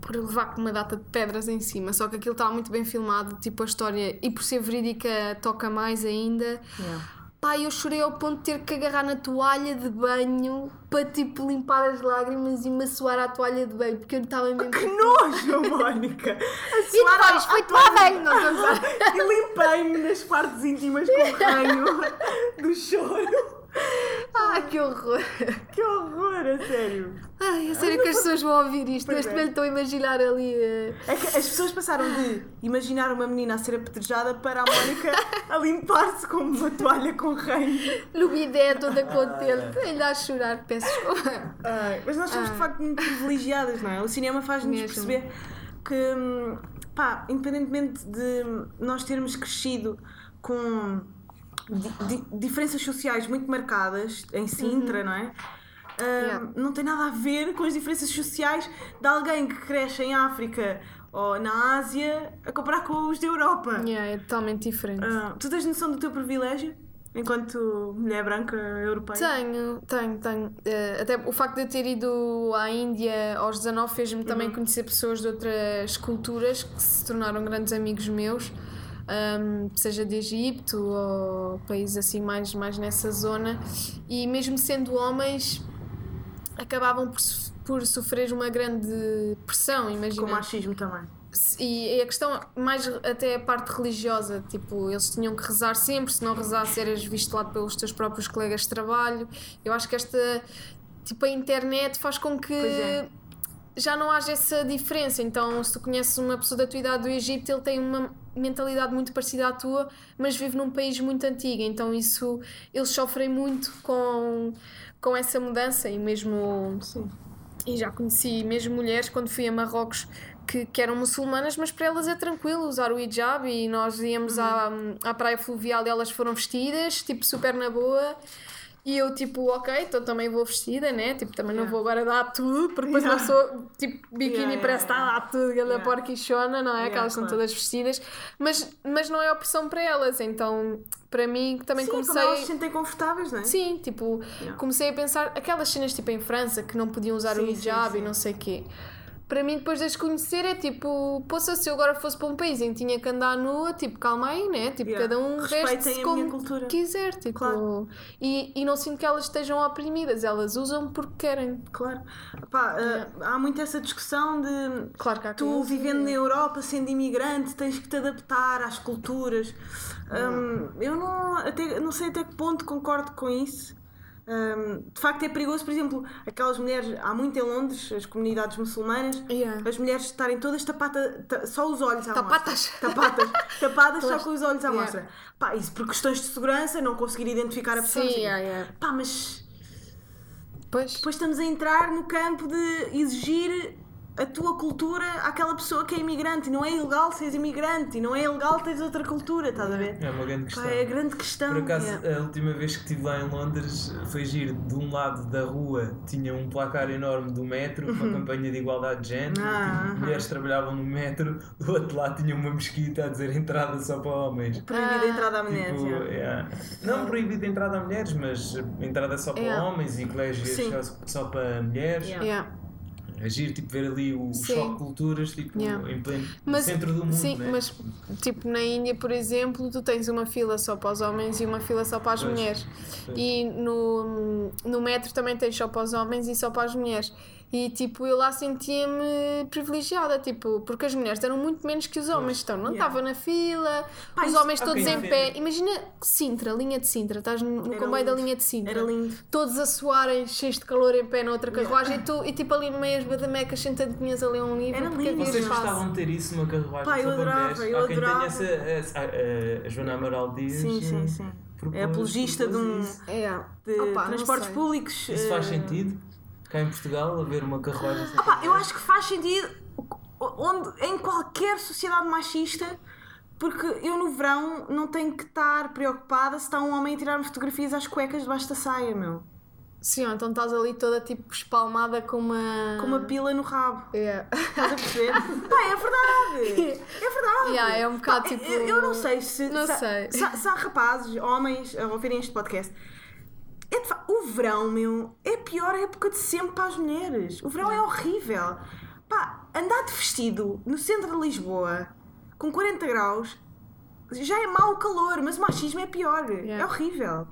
por levar com uma data de pedras em cima, só que aquilo está muito bem filmado, tipo a história, e por ser verídica toca mais ainda. Yeah. Pá, eu chorei ao ponto de ter que agarrar na toalha de banho para tipo limpar as lágrimas e me suar à toalha de banho, porque eu estava mesmo. Que nojo, Mónica. A E suar depois à- fui tomar banho, não. E limpei-me nas partes íntimas com o ranho do choro. Ai, que horror! Que horror, a sério. Ai, é sério que as pessoas vão ouvir isto. Pois Neste é. momento estou a imaginar ali. eh, É que as pessoas passaram de imaginar uma menina a ser apedrejada para a Mónica a limpar-se com uma toalha com ranho. no bidé toda contente, ainda a chorar, peço desculpa. Ai, mas nós somos de facto muito privilegiadas, não é? O cinema faz-nos perceber que, hum, pá, independentemente de nós termos crescido com di- di- diferenças sociais muito marcadas em Sintra, não é? Yeah. Não tem nada a ver com as diferenças sociais de alguém que cresce em África ou na Ásia a comparar com os da Europa. Yeah, é totalmente diferente. Ah, tu tens noção do teu privilégio enquanto mulher branca europeia? Tenho, tenho, tenho. Eh, até o facto de eu ter ido à Índia aos 19 fez-me também Uhum. conhecer pessoas de outras culturas que se tornaram grandes amigos meus, ahm, seja de Egito ou países assim mais, mais nessa zona. E mesmo sendo homens, acabavam por, por sofrer uma grande pressão, imagina. Com machismo também. E a questão, mais até a parte religiosa, tipo, eles tinham que rezar sempre, se não rezasse eras visto lá pelos teus próprios colegas de trabalho. Eu acho que esta, tipo, a internet faz com que é. já não haja essa diferença. Então, se tu conheces uma pessoa da tua idade do Egito, ele tem uma mentalidade muito parecida à tua, mas vive num país muito antigo. Então, isso, eles sofrem muito com, com essa mudança e mesmo Sim. e já conheci mesmo mulheres quando fui a Marrocos que, que eram muçulmanas, mas para elas é tranquilo usar o hijab e nós íamos à, à praia fluvial e elas foram vestidas, tipo super na boa. E eu, tipo, ok, então também vou vestida, né? Tipo, também não vou agora dar tudo, porque depois uma pessoa, tipo, biquíni Yeah, parece yeah, estar a dar tudo, ela Yeah. porquichona, não é? Yeah, que elas são claro. todas vestidas, mas, mas não é opção para elas, então, para mim, também Sim, como comecei. elas se sentem confortáveis, não é? Sim, tipo, Yeah. comecei a pensar aquelas cenas tipo em França que não podiam usar o Sim, sim, hijab e não sei o quê. Para mim, depois de as conhecer, é tipo, poxa, se eu agora fosse para um país em que tinha que andar nua, tipo, calma aí, né? Tipo, Yeah. cada um Respeitem veste a minha como quiser, tipo. Claro. E, e não sinto que elas estejam oprimidas, elas usam porque querem. Claro. Pá, uh, Yeah. há muito essa discussão de Claro que tu vivendo na? Europa, sendo imigrante, tens que te adaptar às culturas. Um, eu não, até, não sei até que ponto concordo com isso. Um, de facto é perigoso, por exemplo, aquelas mulheres, há muito em Londres, as comunidades muçulmanas, Yeah. as mulheres estarem todas tapadas, ta- só os olhos à Tapatas. mostra. Tapatas. Tapadas só com os olhos à Yeah. mostra. Pá, isso por questões de segurança, não conseguir identificar a pessoa. Sim, quê. yeah, yeah. Pá, mas Pois. depois estamos a entrar no campo de exigir a tua cultura àquela pessoa que é imigrante. E não é ilegal seres imigrante, e não é ilegal teres outra cultura, estás a ver? É uma grande Pá, questão. é a grande questão. Por acaso, Yeah. a última vez que estive lá em Londres foi giro. De um lado da rua tinha um placar enorme do metro, uma campanha de igualdade de género. Uhum. Ah, tipo, mulheres trabalhavam no metro, do outro lado tinha uma mesquita a dizer entrada só para homens. Proibida a entrada a mulheres. Tipo, yeah. yeah. Não proibida a entrada a mulheres, mas entrada só para Yeah. homens e colégios só, só para mulheres. Yeah. Yeah. É tipo, ver ali o, o Sim. choque de culturas, tipo, Yeah. em pleno Mas- centro do mundo, Sim, né? mas tipo na Índia, por exemplo, tu tens uma fila só para os homens e uma fila só para as Pois, mulheres. pois. E no, no metro também tens só para os homens e só para as mulheres. E tipo, eu lá sentia-me privilegiada, tipo, porque as mulheres eram muito menos que os homens. Então, não Yeah. estava na fila, Pá, os homens há todos em pé. Imagina Sintra, linha de Sintra, estás no, no Era comboio da linha de Sintra. Era lindo. Todos a suarem, cheios de calor em pé na outra carruagem e, tu, e tipo ali meias badamecas sentadinhas a ler um livro. Era lindo. Vocês gostavam de ter isso numa carruagem Pá, eu adorava, mulheres? eu quem adorava. essa, essa- a, a Joana Amaral Dias Sim, sim, eh, sim. propôs- É apologista de um-. É. De Opa, transportes públicos. Isso faz eh, sentido? Cá em Portugal, haver uma carruagem Pá, eu acho que faz sentido onde, em qualquer sociedade machista, porque eu no verão não tenho que estar preocupada se está um homem a tirar fotografias às cuecas debaixo da saia, meu. Sim, ou então estás ali toda tipo espalmada com uma. Com uma pila no rabo. É. Estás a perceber? Pá, é verdade! É verdade! Yeah, é um bocado Pá, tipo. eu, eu não sei se, Não se, sei. Se, se há rapazes, homens, a ouvirem este podcast. É fa- o verão, meu, é a pior época de sempre para as mulheres. O verão é horrível. Pá, andar de vestido no centro de Lisboa com 40 graus já é mau o calor, mas o machismo é pior. É Yeah. horrível.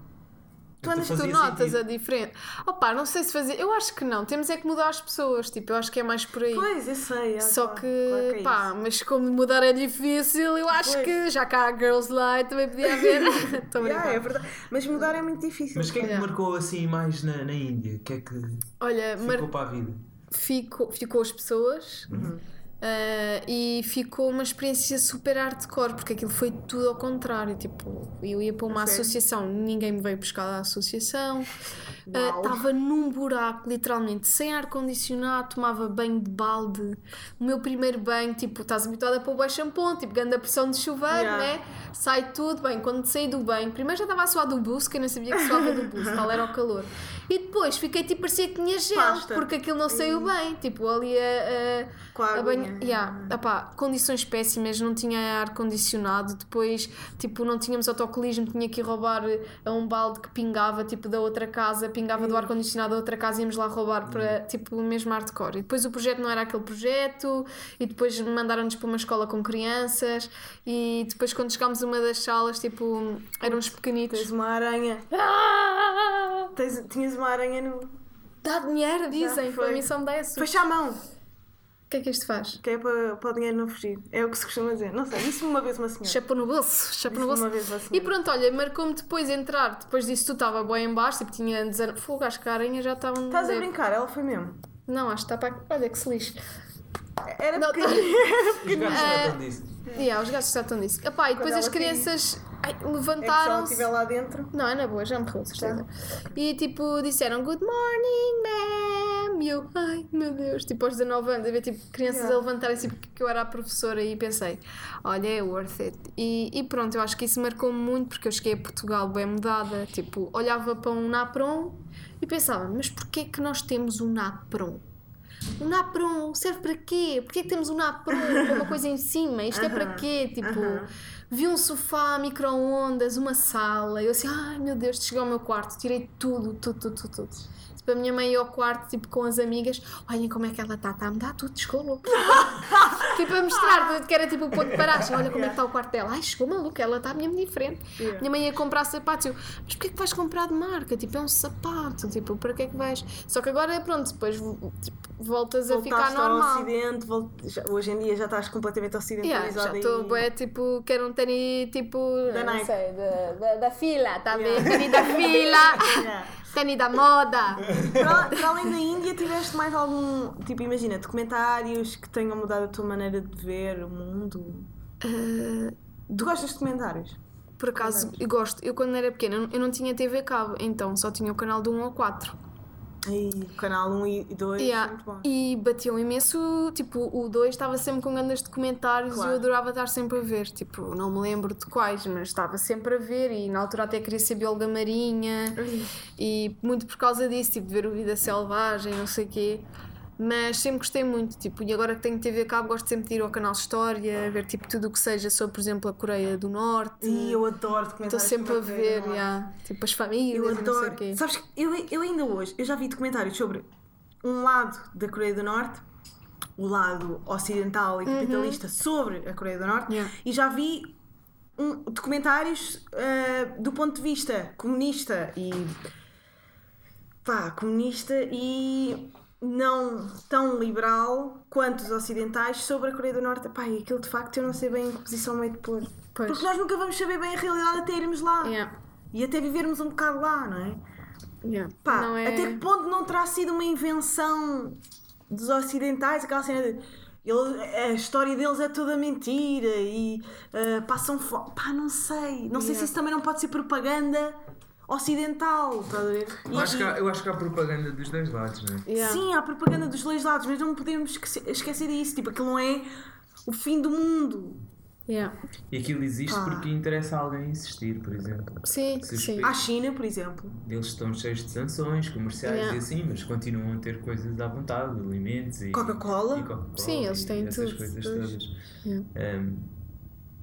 Tu, andas, tu fazia notas sentido. a diferença. Opa, não sei se fazer. Eu acho que não. Temos é que mudar as pessoas. Tipo, eu acho que é mais por aí. Pois, eu sei. é, Só claro, que, claro é pá, isso. mas como mudar é difícil, eu acho Pois. que já cá há Girls Light também podia haver. Estou a Yeah, é verdade. Mas mudar é muito difícil. Mas quem é que Yeah. marcou assim mais na, na Índia? O que é que Olha, ficou mar... para a vida? ficou, ficou as pessoas Uhum. Ah, e ficou uma experiência super hardcore, porque aquilo foi tudo ao contrário. Tipo, eu ia para uma sério? associação, ninguém me veio buscar da associação, Ah, Uau. estava num buraco, literalmente, sem ar-condicionado, tomava banho de balde. O meu primeiro banho, tipo, estás habituada a pôr o shampoo, tipo, grande pressão de chuveiro, Yeah. né? Sai tudo bem. Quando saí do banho, primeiro já estava a suar do buço, que eu não sabia que suava do buço, tal era o calor. E depois fiquei tipo, parecia que tinha gel, Pasta. porque aquilo não saiu bem. Tipo, ali a, Com a a, a. Yeah, opá, condições péssimas, não tinha ar-condicionado. Depois, tipo, não tínhamos autocolismo, tinha que ir roubar a um balde que pingava, tipo, da outra casa, pingava do ar-condicionado da outra casa, íamos lá roubar para, tipo, o mesmo hardcore. E depois o projeto não era aquele projeto, e depois mandaram-nos para uma escola com crianças, e depois quando chegámos a uma das salas, tipo, eram uns pequenitos. Tens uma aranha. Ah! Tens, tinhas uma aranha no. Dá dinheiro, dizem, foi. para mim só me dá esse. Fecha a mão! O que é que isto faz? Que é para, para o dinheiro não fugir. É o que se costuma dizer. Não sei, disse-me uma vez uma senhora. Chapou no bolso, chapou no bolso. uma vez uma E senhora. pronto, olha, marcou-me depois entrar. Depois disso, tu estava bem em baixo, tipo, tinha 19. Fogo, acho que a aranha já estava no. Estás a brincar? Ela foi mesmo. Não, acho que está para. Olha que se lixe. Era Não, pequenina. Os gatos Ah, tratam disso. Yeah, os gatos tratam disso. Epá, e depois as crianças ai, É se ela levantaram-se. estiver lá dentro. Não, é na boa, já morreu, de certeza. E tipo, disseram good morning, ma'am, E eu, ai meu Deus, tipo aos 19 anos, a ver tipo, crianças Yeah. a levantarem-se porque que eu era a professora e pensei, olha, é worth it. E, e pronto, eu acho que isso marcou-me muito porque eu cheguei a Portugal bem mudada, tipo, olhava para um NAPROM e pensava, mas porquê que nós temos um NAPROM? O NAPROM serve para quê? Porquê que temos um NAPROM com uma coisa em cima? Isto é para quê? Tipo, vi um sofá, micro-ondas, uma sala. Eu assim, ai meu Deus, cheguei ao meu quarto, tirei tudo, tudo, tudo, tudo. tudo. Tipo, a minha mãe ia ao quarto, tipo, com as amigas, olhem como é que ela está, está a me dar tudo, chegou louco. tipo, a mostrar, que era tipo o ponto de paragem, olha como é que está o quarto dela. Ai, chegou maluca, ela está mesmo diferente. Yeah. Minha mãe ia comprar sapatos, eu, mas porquê que vais comprar de marca? Tipo, é um sapato, tipo, para que é que vais? Só que agora, pronto, depois tipo, voltas a ficar Voltaste ao normal. ocidente, vol- já- hoje em dia já estás completamente Yeah, ocidentalizada. já estou e- bué, tipo, quero um tênis tipo. Da não Nike. sei, da, da, da fila, tá Yeah. bem? Da fila, Yeah. Tênis da moda. Para, para além da Índia, tiveste mais algum, tipo, imagina, documentários que tenham mudado a tua maneira de ver o mundo? Tu gostas de documentários? Por acaso, eu gosto. Eu quando era pequena, eu não- tinha TV cabo, então só tinha o canal do 1 ao 4. Aí, canal 1 e 2, Yeah. muito bom. E batiam imenso, tipo, o 2 estava sempre com grandes documentários Claro. e eu adorava estar sempre a ver. Tipo, não me lembro de quais, mas estava sempre a ver e na altura até queria ser bióloga marinha e muito por causa disso, tipo, de ver o Vida Selvagem, não sei o quê. Mas sempre gostei muito, tipo, e agora que tenho TV a cabo, gosto sempre de ir ao canal História, ver tipo tudo o que seja sobre, por exemplo, a Coreia do Norte. E eu adoro Estou documentários. sempre a ver, yeah, tipo, as famílias Eu adoro. Sabes que eu, eu ainda hoje, eu já vi documentários sobre um lado da Coreia do Norte, o lado ocidental e capitalista sobre a Coreia do Norte, Uhum. Yeah. e já vi um, documentários ah, do ponto de vista comunista e pá, comunista e não tão liberal quanto os ocidentais sobre a Coreia do Norte. Pá, e aquilo de facto eu não sei bem em que posição meio de pôr. Pois. Porque nós nunca vamos saber bem a realidade até irmos lá. Yeah, E até vivermos um bocado lá, não é? yeah. Pá, não é... até que ponto não terá sido uma invenção dos ocidentais, aquela cena de ele- a história deles é toda mentira e ah, passam fome. Pá, não sei. Não sei se Yeah. isso também não pode ser propaganda ocidental, estás a ver? E- Eu acho, que há, eu acho que há propaganda dos dois lados, não é? Yeah. Sim, há propaganda dos dois lados, mas não podemos esquecer, esquecer disso. Tipo, aquilo não é o fim do mundo. Yeah. E aquilo existe Pá. porque interessa a alguém existir, por exemplo. Sim, Se sim. À China, por exemplo. Eles estão cheios de sanções comerciais Yeah. e assim, mas continuam a ter coisas à vontade, alimentos e Coca-Cola. Coca-Cola Sim, eles e têm essas tudo, coisas pois. todas. Yeah. Um,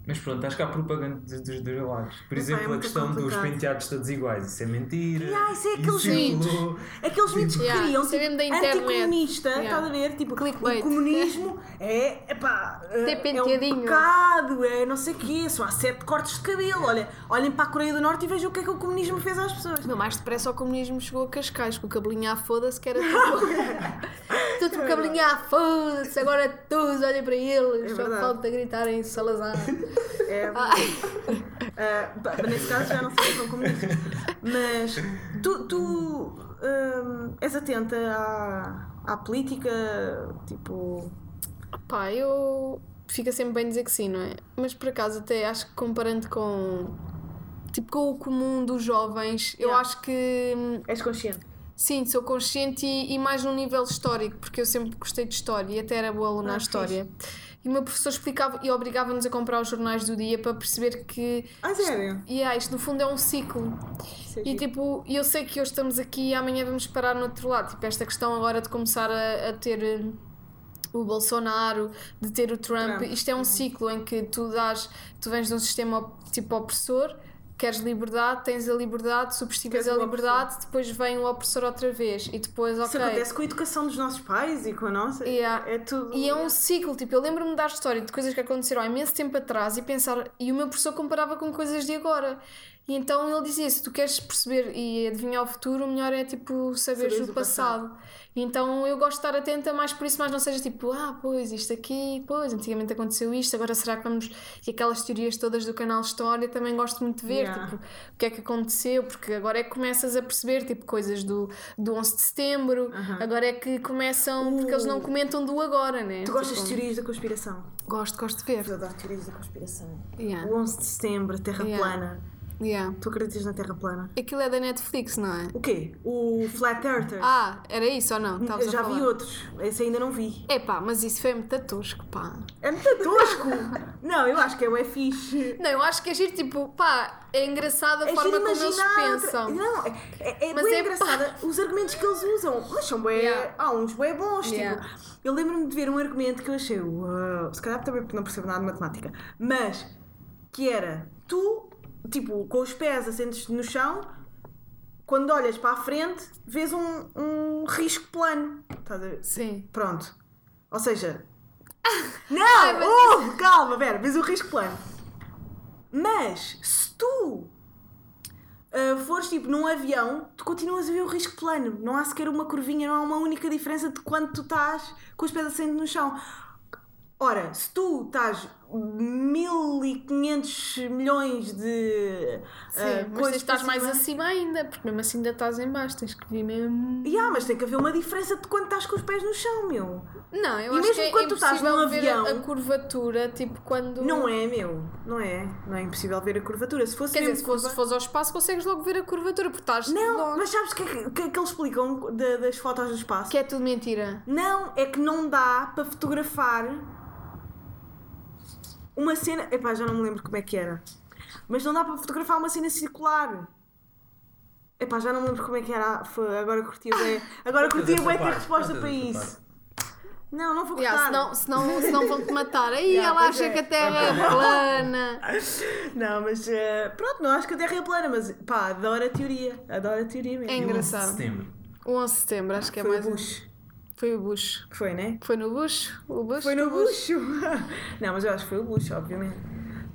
mas pronto, acho que há propaganda dos, dos dois lados. Por é exemplo, a muito questão dos complicado. penteados todos iguais, isso é mentira. Yeah, isso é aqueles circulou. Aqueles mitos que Yeah, criam, isso é tipo, da internet. anticomunista, Yeah. estás a ver? Tipo, Clickbait. o comunismo é, epá, é, é um penteadinho. pecado, é não sei o quê, só há sete cortes de cabelo. Olha, olhem para a Coreia do Norte e vejam o que é que o comunismo fez às pessoas. Meu, mais depressa o comunismo chegou a Cascais, com o cabelinho à foda-se, que era tudo. tudo com o cabelinho à foda-se, agora todos olhem para eles, É só verdade. falta gritarem Salazar. É, pá, nesse caso já não sei se são comunistas. Mas tu, tu hum, és atenta à, à política, tipo. Pá, eu. Fica sempre bem dizer que sim, não é? Mas por acaso, até acho que comparando com. Tipo, com o comum dos jovens, eu Yeah. acho que. hum, És consciente. Sim, sou consciente e, e mais num nível histórico, porque eu sempre gostei de história e até era boa aluna Ah, à história. E o meu professor explicava e obrigava-nos a comprar os jornais do dia para perceber que. Ah, sério? E ah, isto no fundo é um ciclo. É E tipo, eu sei que hoje estamos aqui e amanhã vamos parar no outro lado. Tipo, esta questão agora de começar a, a ter eh, o Bolsonaro, de ter o Trump, Trump. isto é um ciclo em que tu dás, tu vens de um sistema tipo opressor, queres liberdade, tens a liberdade, Queres a liberdade, depois vem o opressor outra vez e depois, Isso ok. acontece com a educação dos nossos pais e com a nossa. Yeah. É tudo. E é um ciclo, tipo, eu lembro-me de dar história de coisas que aconteceram há imenso tempo atrás e pensar, e o meu professor comparava com coisas de agora. E então ele dizia: se tu queres perceber e adivinhar o futuro, o melhor é tipo saberes o passado. E então eu gosto de estar atenta mais por isso, mas não seja tipo, ah, pois isto aqui, pois antigamente aconteceu isto, agora será que vamos. E aquelas teorias todas do canal História também gosto muito de ver, Yeah. tipo, o que é que aconteceu, porque agora é que começas a perceber, tipo, coisas do, do 11 de setembro, agora é que começam, porque eles não comentam do agora, né? Tu gostas Tipo, de teorias da conspiração? Gosto, gosto de ver. Eu adoro teorias da conspiração. Yeah. O 11 de setembro, Terra Yeah. plana. Yeah. Tu acreditas na Terra plana? Aquilo é da Netflix, não é? O quê? O Flat Earther? Ah, era isso ou não? Estavas Eu já vi outros. Esse ainda não vi. Epá, mas isso foi muito tosco, pá. É muito tosco! não, eu acho que é o fixe. Não, eu acho que é giro, tipo, pá, é engraçado a É forma como eles pensam. Não, é, é, é Mas é- engraçada os argumentos que eles usam. Mas são bem. Yeah. Há uns bem bons. Yeah. Tipo, eu lembro-me de ver um argumento que eu achei. Uau, se calhar também porque não percebo nada de matemática. Mas que era tu, tipo, com os pés assentes no chão, quando olhas para a frente, vês um, um risco plano. Estás a ver? Sim. Pronto. Ou seja. Não! oh, calma, Vera, vês o risco plano. Mas se tu ah, fores tipo num avião, tu continuas a ver o risco plano. Não há sequer uma curvinha, não há uma única diferença de quando tu estás com os pés assentes no chão. Ora, se tu estás 1500 milhões de Sim, ah, mas coisas estás mais cima- acima ainda, porque mesmo assim ainda estás em baixo, tens que vir mesmo. Ya, mas tem que haver uma diferença de quando estás com os pés no chão, meu. Não, eu E acho mesmo que é quando tu estás num ver avião- a curvatura, tipo quando. Não é, meu. Não é. Não é impossível ver a curvatura. Se fosse Quer dizer, se curva- fores ao espaço, consegues logo ver a curvatura, porque estás Não, longe. mas sabes o que, é que, que é que eles explicam da- das fotos do espaço? Que é tudo mentira. Não, é que não dá para fotografar uma cena. Epá, já não me lembro como é que era. Mas não dá para fotografar uma cena circular. Epá, já não me lembro como é que era. Foi, agora curti bem. Agora curti essa bem ter resposta para isso. Não, não vou cortar. Yeah, senão, senão, senão vão-te matar. Aí Yeah, ela acha é. que a Terra é plana. Não, mas eh, pronto, não acho que a Terra é plana, mas pá, adoro a teoria. Adoro a teoria mesmo. É E o 11 de engraçado. setembro. O 11 de setembro, acho que é Foi mais. o Bush. Foi o Bush. Foi, né? Foi no Bush? O Bush? Foi no Bush. não, mas eu acho que foi o Bush, obviamente.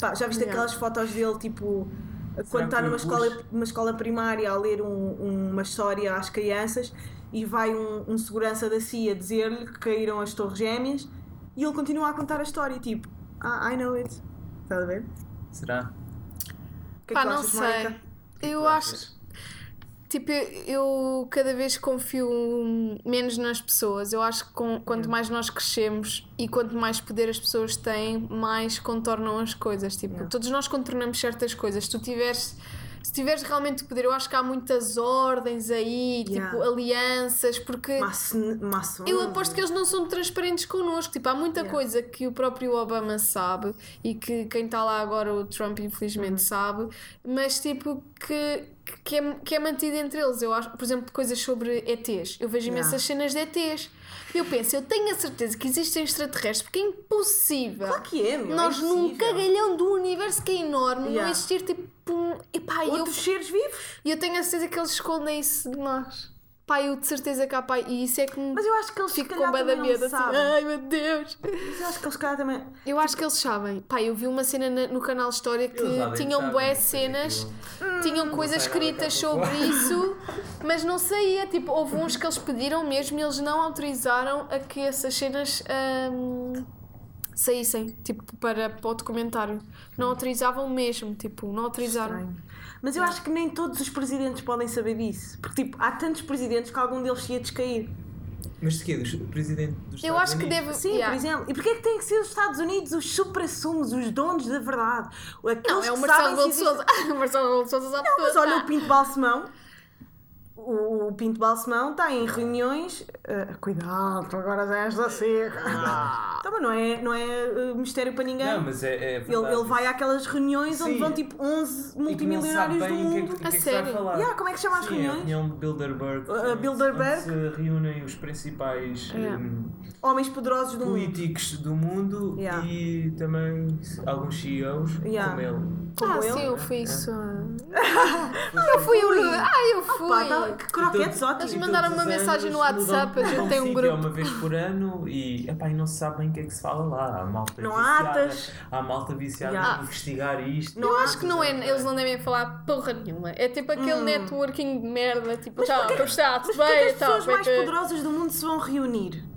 Pá, já viste Yeah. aquelas fotos dele, tipo, quando está numa escola, Bush? uma escola primária a ler um- uma história às crianças e vai um, um segurança da CIA dizer-lhe que caíram as torres gêmeas e ele continua a contar a história, tipo, ah, I know it. Estás a ver? Será? O que é Pá, que não achas, sei. Mónica? Eu acho. Tipo, eu cada vez confio menos nas pessoas. Eu acho que com- quanto mais nós crescemos e quanto mais poder as pessoas têm, mais contornam as coisas. Tipo, Yeah. todos nós contornamos certas coisas. Se tu tiveres. Se tiveres realmente poder, eu acho que há muitas ordens aí, Yeah. tipo alianças, porque maçons. eu aposto que eles não são transparentes connosco. Tipo, há muita Yeah. coisa que o próprio Obama sabe e que quem está lá agora, o Trump, infelizmente, Uhum. sabe, mas tipo, que, que, é, que é mantido entre eles. Eu acho, por exemplo, coisas sobre ETs. Eu vejo imensas cenas de ETs. Eu penso, eu tenho a certeza que existem extraterrestres, porque é impossível. Claro que é, meu. Nós é num cagalhão do universo que é enorme, não Yeah. existir tipo um. Epá, eu Outros seres vivos. e eu tenho a certeza que eles escondem isso de nós. Pá, eu de certeza que há pai. E isso é que me Mas eu acho que eles com medo. não Assim, sabem. ai meu Deus. Mas eu acho que eles calhar também... Eu acho que eles sabem. Pá, eu vi uma cena na- no canal História que sabem, tinham sabem, bué cenas, aquilo- tinham coisas escritas sobre isso, mas não saía. Tipo, houve uns que eles pediram mesmo e eles não autorizaram a que essas cenas. hum, saíssem, tipo, para, para o documentário. Não autorizavam mesmo, tipo, não autorizaram. Estranho. Mas eu acho que nem todos os presidentes podem saber disso. Porque, tipo, há tantos presidentes que algum deles se ia descair. Mas de quê? Do presidente dos Eu Estados acho que Unidos? deve. Sim, Yeah. por exemplo. E porquê é que têm que ser os Estados Unidos os supra-sumos, os donos da verdade? Aqueles Não, é o que Marcelo Rebelo de. O Marcelo Rebelo de sabe Não, mas tudo. olha o Pinto Balsemão. O, o Pinto Balsemão está em reuniões. ah, cuidado, agora já és da seca. Então, mas não é, não é ah, mistério para ninguém. Não, mas é, é ele, ele vai àquelas reuniões onde Sim. vão tipo 11 E que não multimilionários do que é que- mundo. o que é A que sério? falar. Yeah, como é que se chama as Sim, é a reuniões? reunião de Bilderberg. Uh, onde- Bilderberg. onde se reúnem os principais Yeah. hum, Homens poderosos do mundo. políticos do mundo Yeah. e também alguns CEOs Yeah. como ele. Como ah, ele. sim, eu fui isso. Ah, eu fui, eu, ah, eu fui. Pá, tá- que croquetes ótimos. e mandaram uma mensagem no WhatsApp, a gente tem um grupo. uma vez por ano e, epá, e não se sabe bem o que é que se fala lá. Há malta Não viciada, atas. Há malta viciada Yeah. a investigar isto. Eu acho que não é, eles não devem falar porra nenhuma. É tipo aquele networking de merda, tipo, tá, como está, tudo bem, as tá, pessoas é mais poderosas do mundo se vão reunir?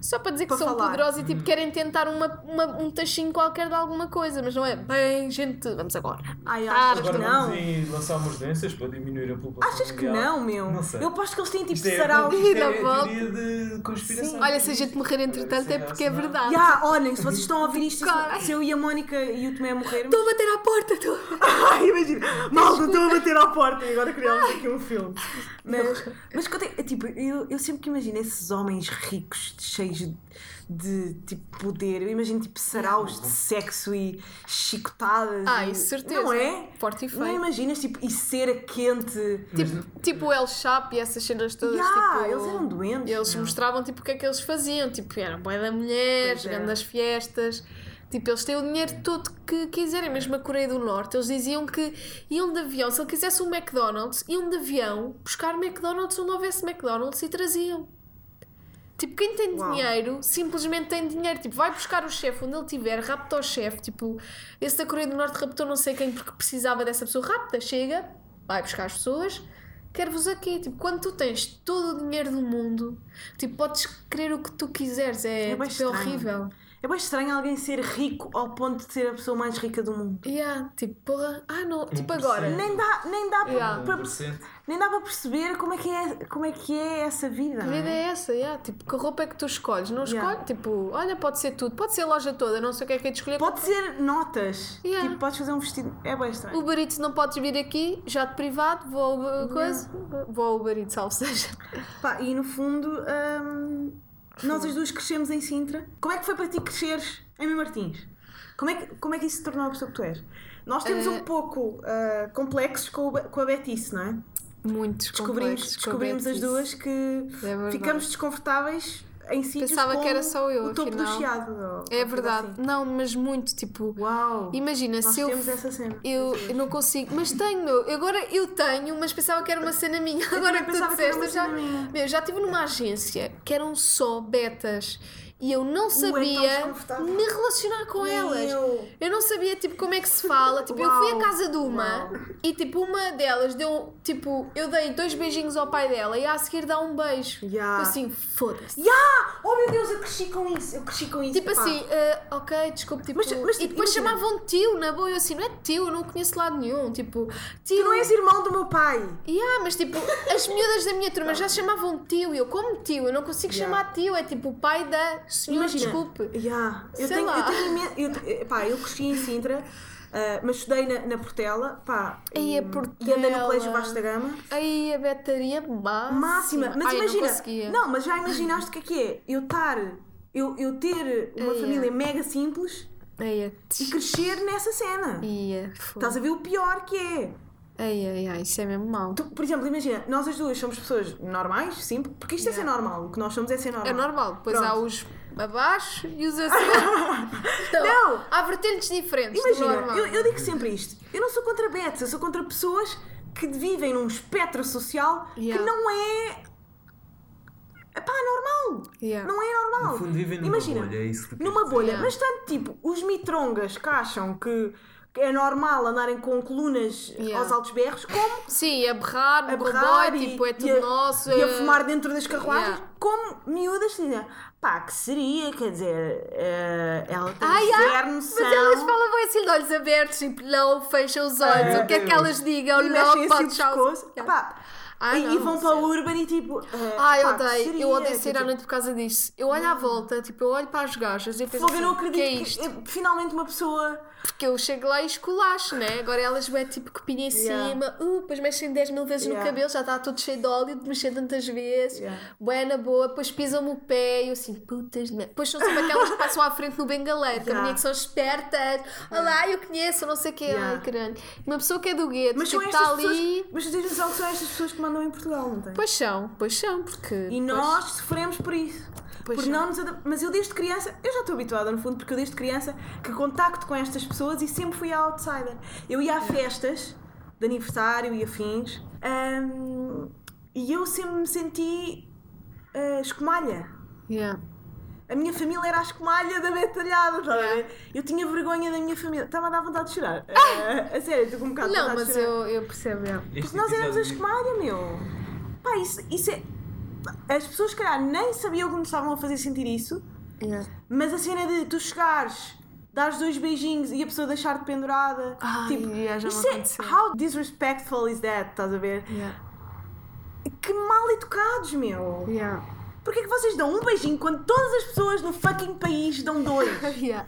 Só para dizer que Para são falar. poderosos e tipo, querem tentar uma, uma- um tachinho qualquer de alguma coisa, mas não é bem, gente, vamos agora. Ai, Ah, achas que Agora não? vamos aí lançar umas doenças para diminuir a população Achas que mundial. não, meu? Não sei. Eu aposto que eles têm tipo Isto é, sarau. isto é teoria de conspiração. Olha, se a gente morrer entretanto é porque é verdade. Já, olhem, se vocês estão a ouvir isto, Cara. se eu e a Mónica e o Tomé morrermos. Estou a bater à porta, estou. Ai, imagina, malta, estou a bater à porta e agora criámos aqui um filme. Mas, mas é, tipo, eu, eu sempre que imagino esses homens ricos, cheios de, de, tipo poder, eu imagino tipo saraus de sexo e chicotadas. Ah, isso certeza. Não é? Forte e Não feio. imaginas tipo, e cera quente. Tipo, tipo o El Chap e essas cenas todas. Ya, tipo, eles eram doentes. Eles meu. mostravam tipo o que é que eles faziam. Tipo, eram boia da mulher, Pois é. jogando nas fiestas. Tipo, eles têm o dinheiro todo que quiserem, mesmo a Coreia do Norte. Eles diziam que iam de avião, se ele quisesse um McDonald's, iam de avião buscar McDonald's onde houvesse McDonald's e traziam. Tipo, quem tem Uau. dinheiro, simplesmente tem dinheiro. Tipo, vai buscar o chefe onde ele estiver, rapta o chefe. Tipo, esse da Coreia do Norte raptou não sei quem porque precisava dessa pessoa. Rapta, chega, vai buscar as pessoas, quero-vos aqui. Tipo, quando tu tens todo o dinheiro do mundo, tipo, podes querer o que tu quiseres. É, É tipo, é horrível. É bem estranho alguém ser rico ao ponto de ser a pessoa mais rica do mundo. Yeah, tipo, porra, ah não, tipo 1%. agora. Nem dá, nem dá para, Yeah. para- 1%. nem dá para perceber como é que é, como é, que é essa vida. Que é? vida é essa? Yeah, tipo, que roupa é que tu escolhes? Não Yeah. escolhe, tipo, olha, pode ser tudo, pode ser a loja toda, não sei o que é que é de escolher. Pode ser notas. Yeah. Tipo, podes fazer um vestido. É bem estranho. Uber Eats não podes vir aqui, já de privado, vou ao coisa, vou ao Uber Eats, salve seja. Pá, e no fundo, hum, nós as duas crescemos em Sintra. Como é que foi para ti cresceres em Mãe Martins? Como é, que, como é que isso se tornou a pessoa que tu és? Nós temos Eh, um pouco ah, complexos com, o, com a Betice, não é? Muitos Descobrimos, descobrimos as duas que verdade. ficamos desconfortáveis em sítios Pensava que era só eu, o topo afinal. do chiado. ou É verdade, assim. não, mas muito, tipo, Uau! imagina, se eu. temos essa cena. Eu, eu não consigo, mas tenho. Agora eu tenho, mas pensava que era uma cena minha. Agora também que tu pensava que era disseste, uma eu já. cena minha. Meu, já estive numa agência que eram só betas e eu não tão sabia desconfortável. me relacionar com elas. Meu. Eu não sabia tipo como é que se fala. Tipo, eu fui à casa de uma Uau. e tipo uma delas deu tipo, eu dei dois beijinhos ao pai dela e a seguir dá um beijo. Eu assim, foda-se. Ya! Oh meu Deus, eu cresci com isso! Eu cresci com isso! Tipo assim, ah, ok, desculpe, tipo, Mas- mas, e tipo, depois imagina. chamavam tio, na boa, eu assim, não é tio, eu não conheço lado nenhum, tipo, tio, Tu não és irmão do meu pai! Yeah, mas tipo, as miúdas da minha turma já se chamavam tio e eu, como tio? Eu não consigo Yeah. chamar tio, é tipo o pai da senhora, Imagina, desculpe. Ya, eu, Sei tenho, lá. eu tenho imen- eu, pá, eu cresci em Sintra, ah, mas estudei na, na Portela, pá, Aí a e, e andei no Portela. colégio Vasco da Gama. Aí a betaria máxima. Máxima, mas Ai, imagina, Não, não, mas já imaginaste o que é que é? Eu estar, eu, eu ter uma Ai, família é. mega simples e crescer nessa cena. Ia, Estás a ver o pior que é. Ai, ai, ai, isso é mesmo mau. Tu, por exemplo, imagina, nós as duas somos pessoas normais, simples, porque isto é ser normal, o que nós somos é ser normal. É normal, depois Pronto. há os abaixo e os acima. Então, Não. Há vertentes diferentes Imagina, eu, eu digo sempre isto. Eu não sou contra betos, eu sou contra pessoas que vivem num espectro social Yeah. que não é. Epá, normal. Yeah. Não é normal. No fundo, vivem numa Imagina, bolha, é isso que Numa bolha. Yeah. Mas tanto tipo, os mitrongas que acham que é normal andarem com colunas Yeah. aos altos berros, como Sim, a berrar a berrar e, tipo, é tudo e a, nosso. e a é- fumar dentro das carruagens, Yeah. como miúdas dizem, pá, que seria, quer dizer, eh, ela tem Ai, zero noção. mas elas falam bem assim de olhos abertos, tipo, não fecham os olhos, Ah, o que é que Deus. elas digam, e não assim pode o pescoço. os Pá, E, não, e vão não para o Urban e tipo. Ai, eu que odeio, eu odeio sair à noite por causa disso. Eu olho à volta, tipo, eu olho para as gajas e penso Fogo, eu não assim, acredito que é que, isto? eh, finalmente uma pessoa. Porque eu chego lá e esculacho, né? Agora elas vão tipo copinha em Yeah. cima, uh, depois mexem 10 mil vezes Yeah. no cabelo, já está tudo cheio de óleo de mexer tantas vezes. Yeah. Bué na boa, depois pisam-me o pé e eu assim, putas de merda. Depois são sempre aquelas que passam à frente no bengaleiro, que Yeah. minha que são espertas. Olá, eu conheço, não sei o quê. Yeah. Ai, caralho. Uma pessoa que é do gueto, Mas tipo, está estas ali. pessoas. Mas tu tens noção que são estas pessoas que mandam em Portugal, não tem? Pois são, pois são, porque. E pois- nós sofremos por isso. Pois por são. não nos Mas eu desde criança, eu já estou habituada no fundo, porque eu desde criança que contacto com estas pessoas e sempre fui a outsider. Eu ia a festas de aniversário e afins hum, e eu sempre me senti ah, escumalha. Yeah. A minha família era a escumalha da betalhada, estás a ver? Eu tinha vergonha da minha família. Estava a dar vontade de chorar. Ah, a sério, estou com um bocado de Não, vontade mas de chorar. eu, eu percebo, yeah. Este Porque nós éramos a escumalha, meu. Pá, isso, isso é. As pessoas, se calhar, nem sabiam nos estavam a fazer sentir isso. Yeah. Mas a cena de tu chegares, dares dois beijinhos e a pessoa deixar-te pendurada. Ai, tipo, yeah, já isso é, how disrespectful is that? Estás a ver? Yeah. Que mal educados, meu. Yeah. Porquê que vocês dão um beijinho quando todas as pessoas no fucking país dão dois? Yeah.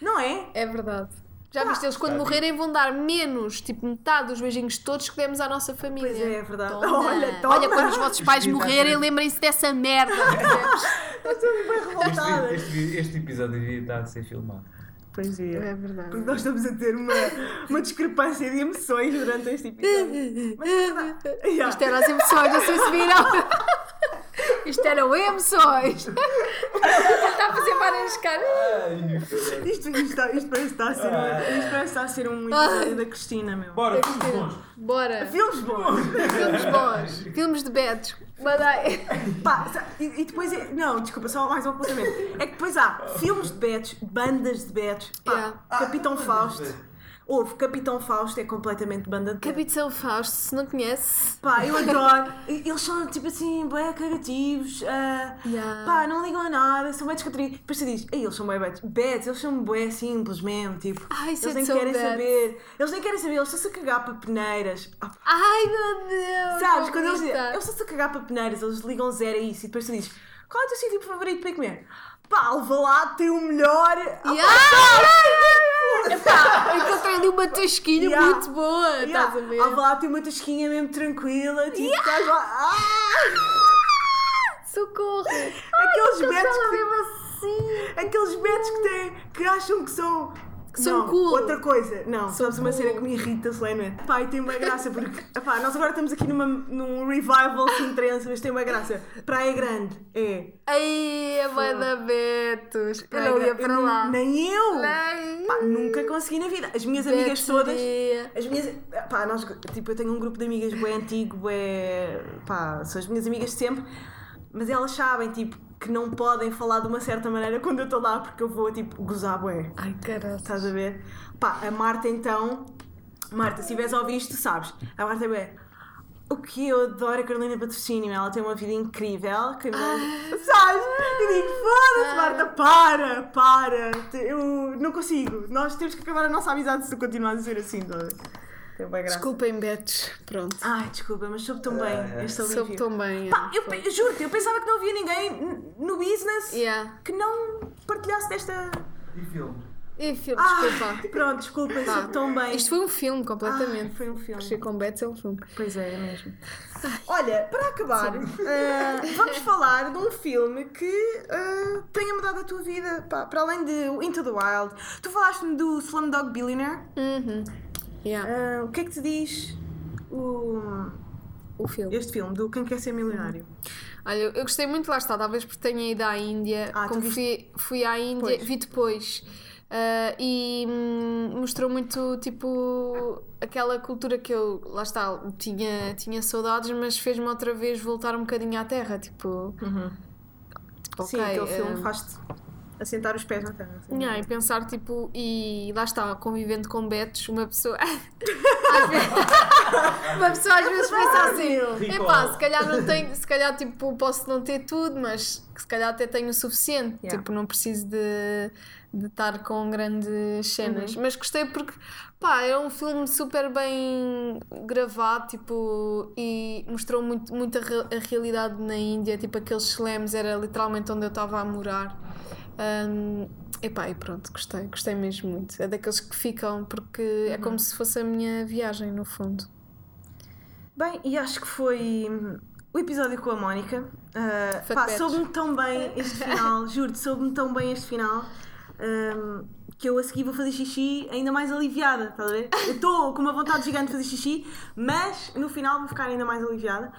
Não é? É verdade. Já Pá, viste, eles quando morrerem vão dar menos, tipo metade dos beijinhos todos que demos à nossa família. Pois é, é verdade. Toma. Olha, toma. Olha, quando os vossos pais morrerem, lembrem-se dessa merda. Estou bem revoltada. Este, este, este episódio devia estar a ser filmado. Pois é. é verdade. Porque nós estamos a ter uma, uma discrepância de emoções durante este episódio. Mas é verdade. Yeah. Isto eram as emoções, não sei se viram. Isto eram emoções. Está a fazer várias caras. Isto, isto, está- isto parece estar a ser, um- isto parece estar a ser um episódio da Cristina, meu. Bora, filmes bons. Bora. Filmes bons! Filmes bons. Filmes de betos. Mandai. Pá, sa- e, e depois é. Não, desculpa, só mais um apontamento. É que depois há filmes de betos, bandas de betos. Pá, Yeah. Capitão Fausto. Houve, Capitão Fausto é completamente banda de. Capitão Fausto, se não conhece. Pá, eu adoro. Eles são tipo assim, bem cagativos. ah, Yeah. Pá, não ligam a nada, são bem descontraídos. Depois você diz, "Ei, eles são bem betos. Betos, eles são bem simples mesmo. Tipo, Ai, eles é nem querem betos. saber. Eles nem querem saber, eles estão-se a cagar para peneiras. Ai meu Deus! Sabes, quando eles dizem, eles estão-se a cagar para peneiras, eles ligam zero a isso e depois tu dizes, qual é o teu sítio favorito para comer? Pá, Alvalade tem o melhor. Yeah! Epá, encontrei ali uma tasquinha Yeah. muito boa, estás a ver? Alvalade tem uma tasquinha mesmo tranquila, tipo, estás lá. Ah! Socorro! Aqueles betos Ela que, assim! aqueles betos que têm, que acham que são. Que são não, cool. Outra coisa, não, São sabes uma cena que me irrita solenemente. Pá, e tem uma graça porque, epá, nós agora estamos aqui numa, num revival sintrense, mas tem uma graça. Praia Grande é. Ai, a mãe da Betos! Eu não ia para lá. Nem eu! Nem. Pá, nunca consegui na vida. As minhas amigas Betos todas. seria. As minhas. Pá, nós, tipo, eu tenho um grupo de amigas bem antigo, bem. Pá, são as minhas amigas de sempre, mas elas sabem, tipo, que não podem falar de uma certa maneira quando eu estou lá, porque eu vou, tipo, gozar, bué. Ai, caralho. Estás a ver? Pá, a Marta então. Marta, se estiveres a ouvir isto, sabes. A Marta é bem. O que eu adoro a Carolina Patrocínio, ela tem uma vida incrível. Que Sabes? Eu digo, foda-se, Marta, para, para. Eu não consigo. Nós temos que acabar a nossa amizade se tu continuares a ser assim, toda. Tem bem graça. Desculpem, Betos. Pronto. Ai, desculpa, mas soube tão bem Ah, este Soube alívio. tão bem. Pá, é, eu, eu juro-te, eu pensava que não havia ninguém no business Yeah. que não partilhasse desta. E filmes? E filme, Ah, desculpa. pronto, desculpem, Pá, soube tão bem. Isto foi um filme, Ai, completamente. foi um filme. Crescer com Betos é um filme. Pois é, é mesmo. Olha, para acabar, eh, vamos falar de um filme que eh, tenha mudado a tua vida, pá, para além de Into the Wild. Tu falaste-me do Slumdog Billionaire. Uhum. Yeah. Eh, o que é que te diz o, O filme. este filme, do Quem Quer Ser Milionário? Olha, eu gostei muito, lá está, talvez porque tenha ido à Índia. Ah, Como fui, fui à Índia, Pois. vi depois. ah, e hum, mostrou muito, tipo, aquela cultura que eu, lá está, tinha, tinha saudades, mas fez-me outra vez voltar um bocadinho à terra. Tipo, tipo Sim, ok, aquele filme ah, faz-te assentar os pés na terra. assim. Yeah, e pensar, tipo, e lá está, convivendo com betos, uma pessoa. às vezes, uma pessoa às vezes pensa assim: epá, se calhar não tenho, se calhar tipo, posso não ter tudo, mas se calhar até tenho o suficiente. Yeah. Tipo, não preciso de, de estar com grandes cenas. Uhum. Mas gostei porque, pá, é um filme super bem gravado, tipo, e mostrou muito, muito a, re- a realidade na Índia. Tipo, aqueles slams era literalmente onde eu estava a morar. Um, epá, e pronto, gostei, gostei mesmo muito. É daqueles que ficam, porque Uhum. é como se fosse a minha viagem, no fundo. Bem, e acho que foi o episódio com a Mónica. Uh, pá, soube-me tão bem este final, juro-te, soube-me tão bem este final. hum, que eu a seguir vou fazer xixi ainda mais aliviada, estás a ver? Eu estou com uma vontade gigante de fazer xixi, mas no final vou ficar ainda mais aliviada.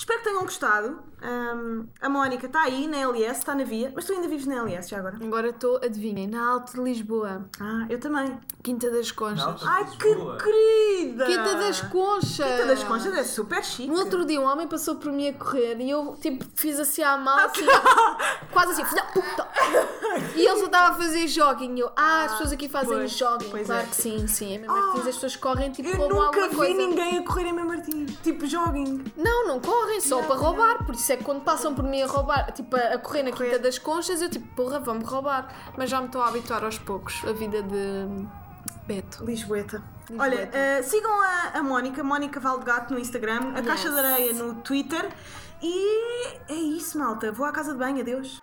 Espero que tenham gostado. Hum, a Mónica está aí na LS, está na via, mas tu ainda vives na LS já agora? Agora estou, adivinhem, na Alta de Lisboa, Ah, eu também. Quinta das Conchas. Ai, que querida! Quinta das Conchas! Quinta das Conchas é super chique. No outro dia um homem passou por mim a correr e eu tipo fiz assim à mão, assim, quase assim, filha puta! E ele só estava a fazer jogging. E eu, ah, as pessoas aqui fazem pois, jogging. pois claro é. que sim, sim. Em Martins as pessoas correm tipo Eu como nunca alguma vi coisa. ninguém a correr em Mem Martins. Tipo, joguem. Não, não correm. Correm só para roubar, por isso é que quando passam por mim a roubar, tipo a, a correr na Quinta das Conchas, eu tipo, porra, vão-me roubar. Mas já me estou a habituar aos poucos, a vida de Beto. Lisboeta. Lisboeta. Olha, eh, sigam a, a Mónica, Mónica Valdegato no Instagram, a Caixa de Areia no Twitter. E é isso, malta. Vou à casa de banho, adeus.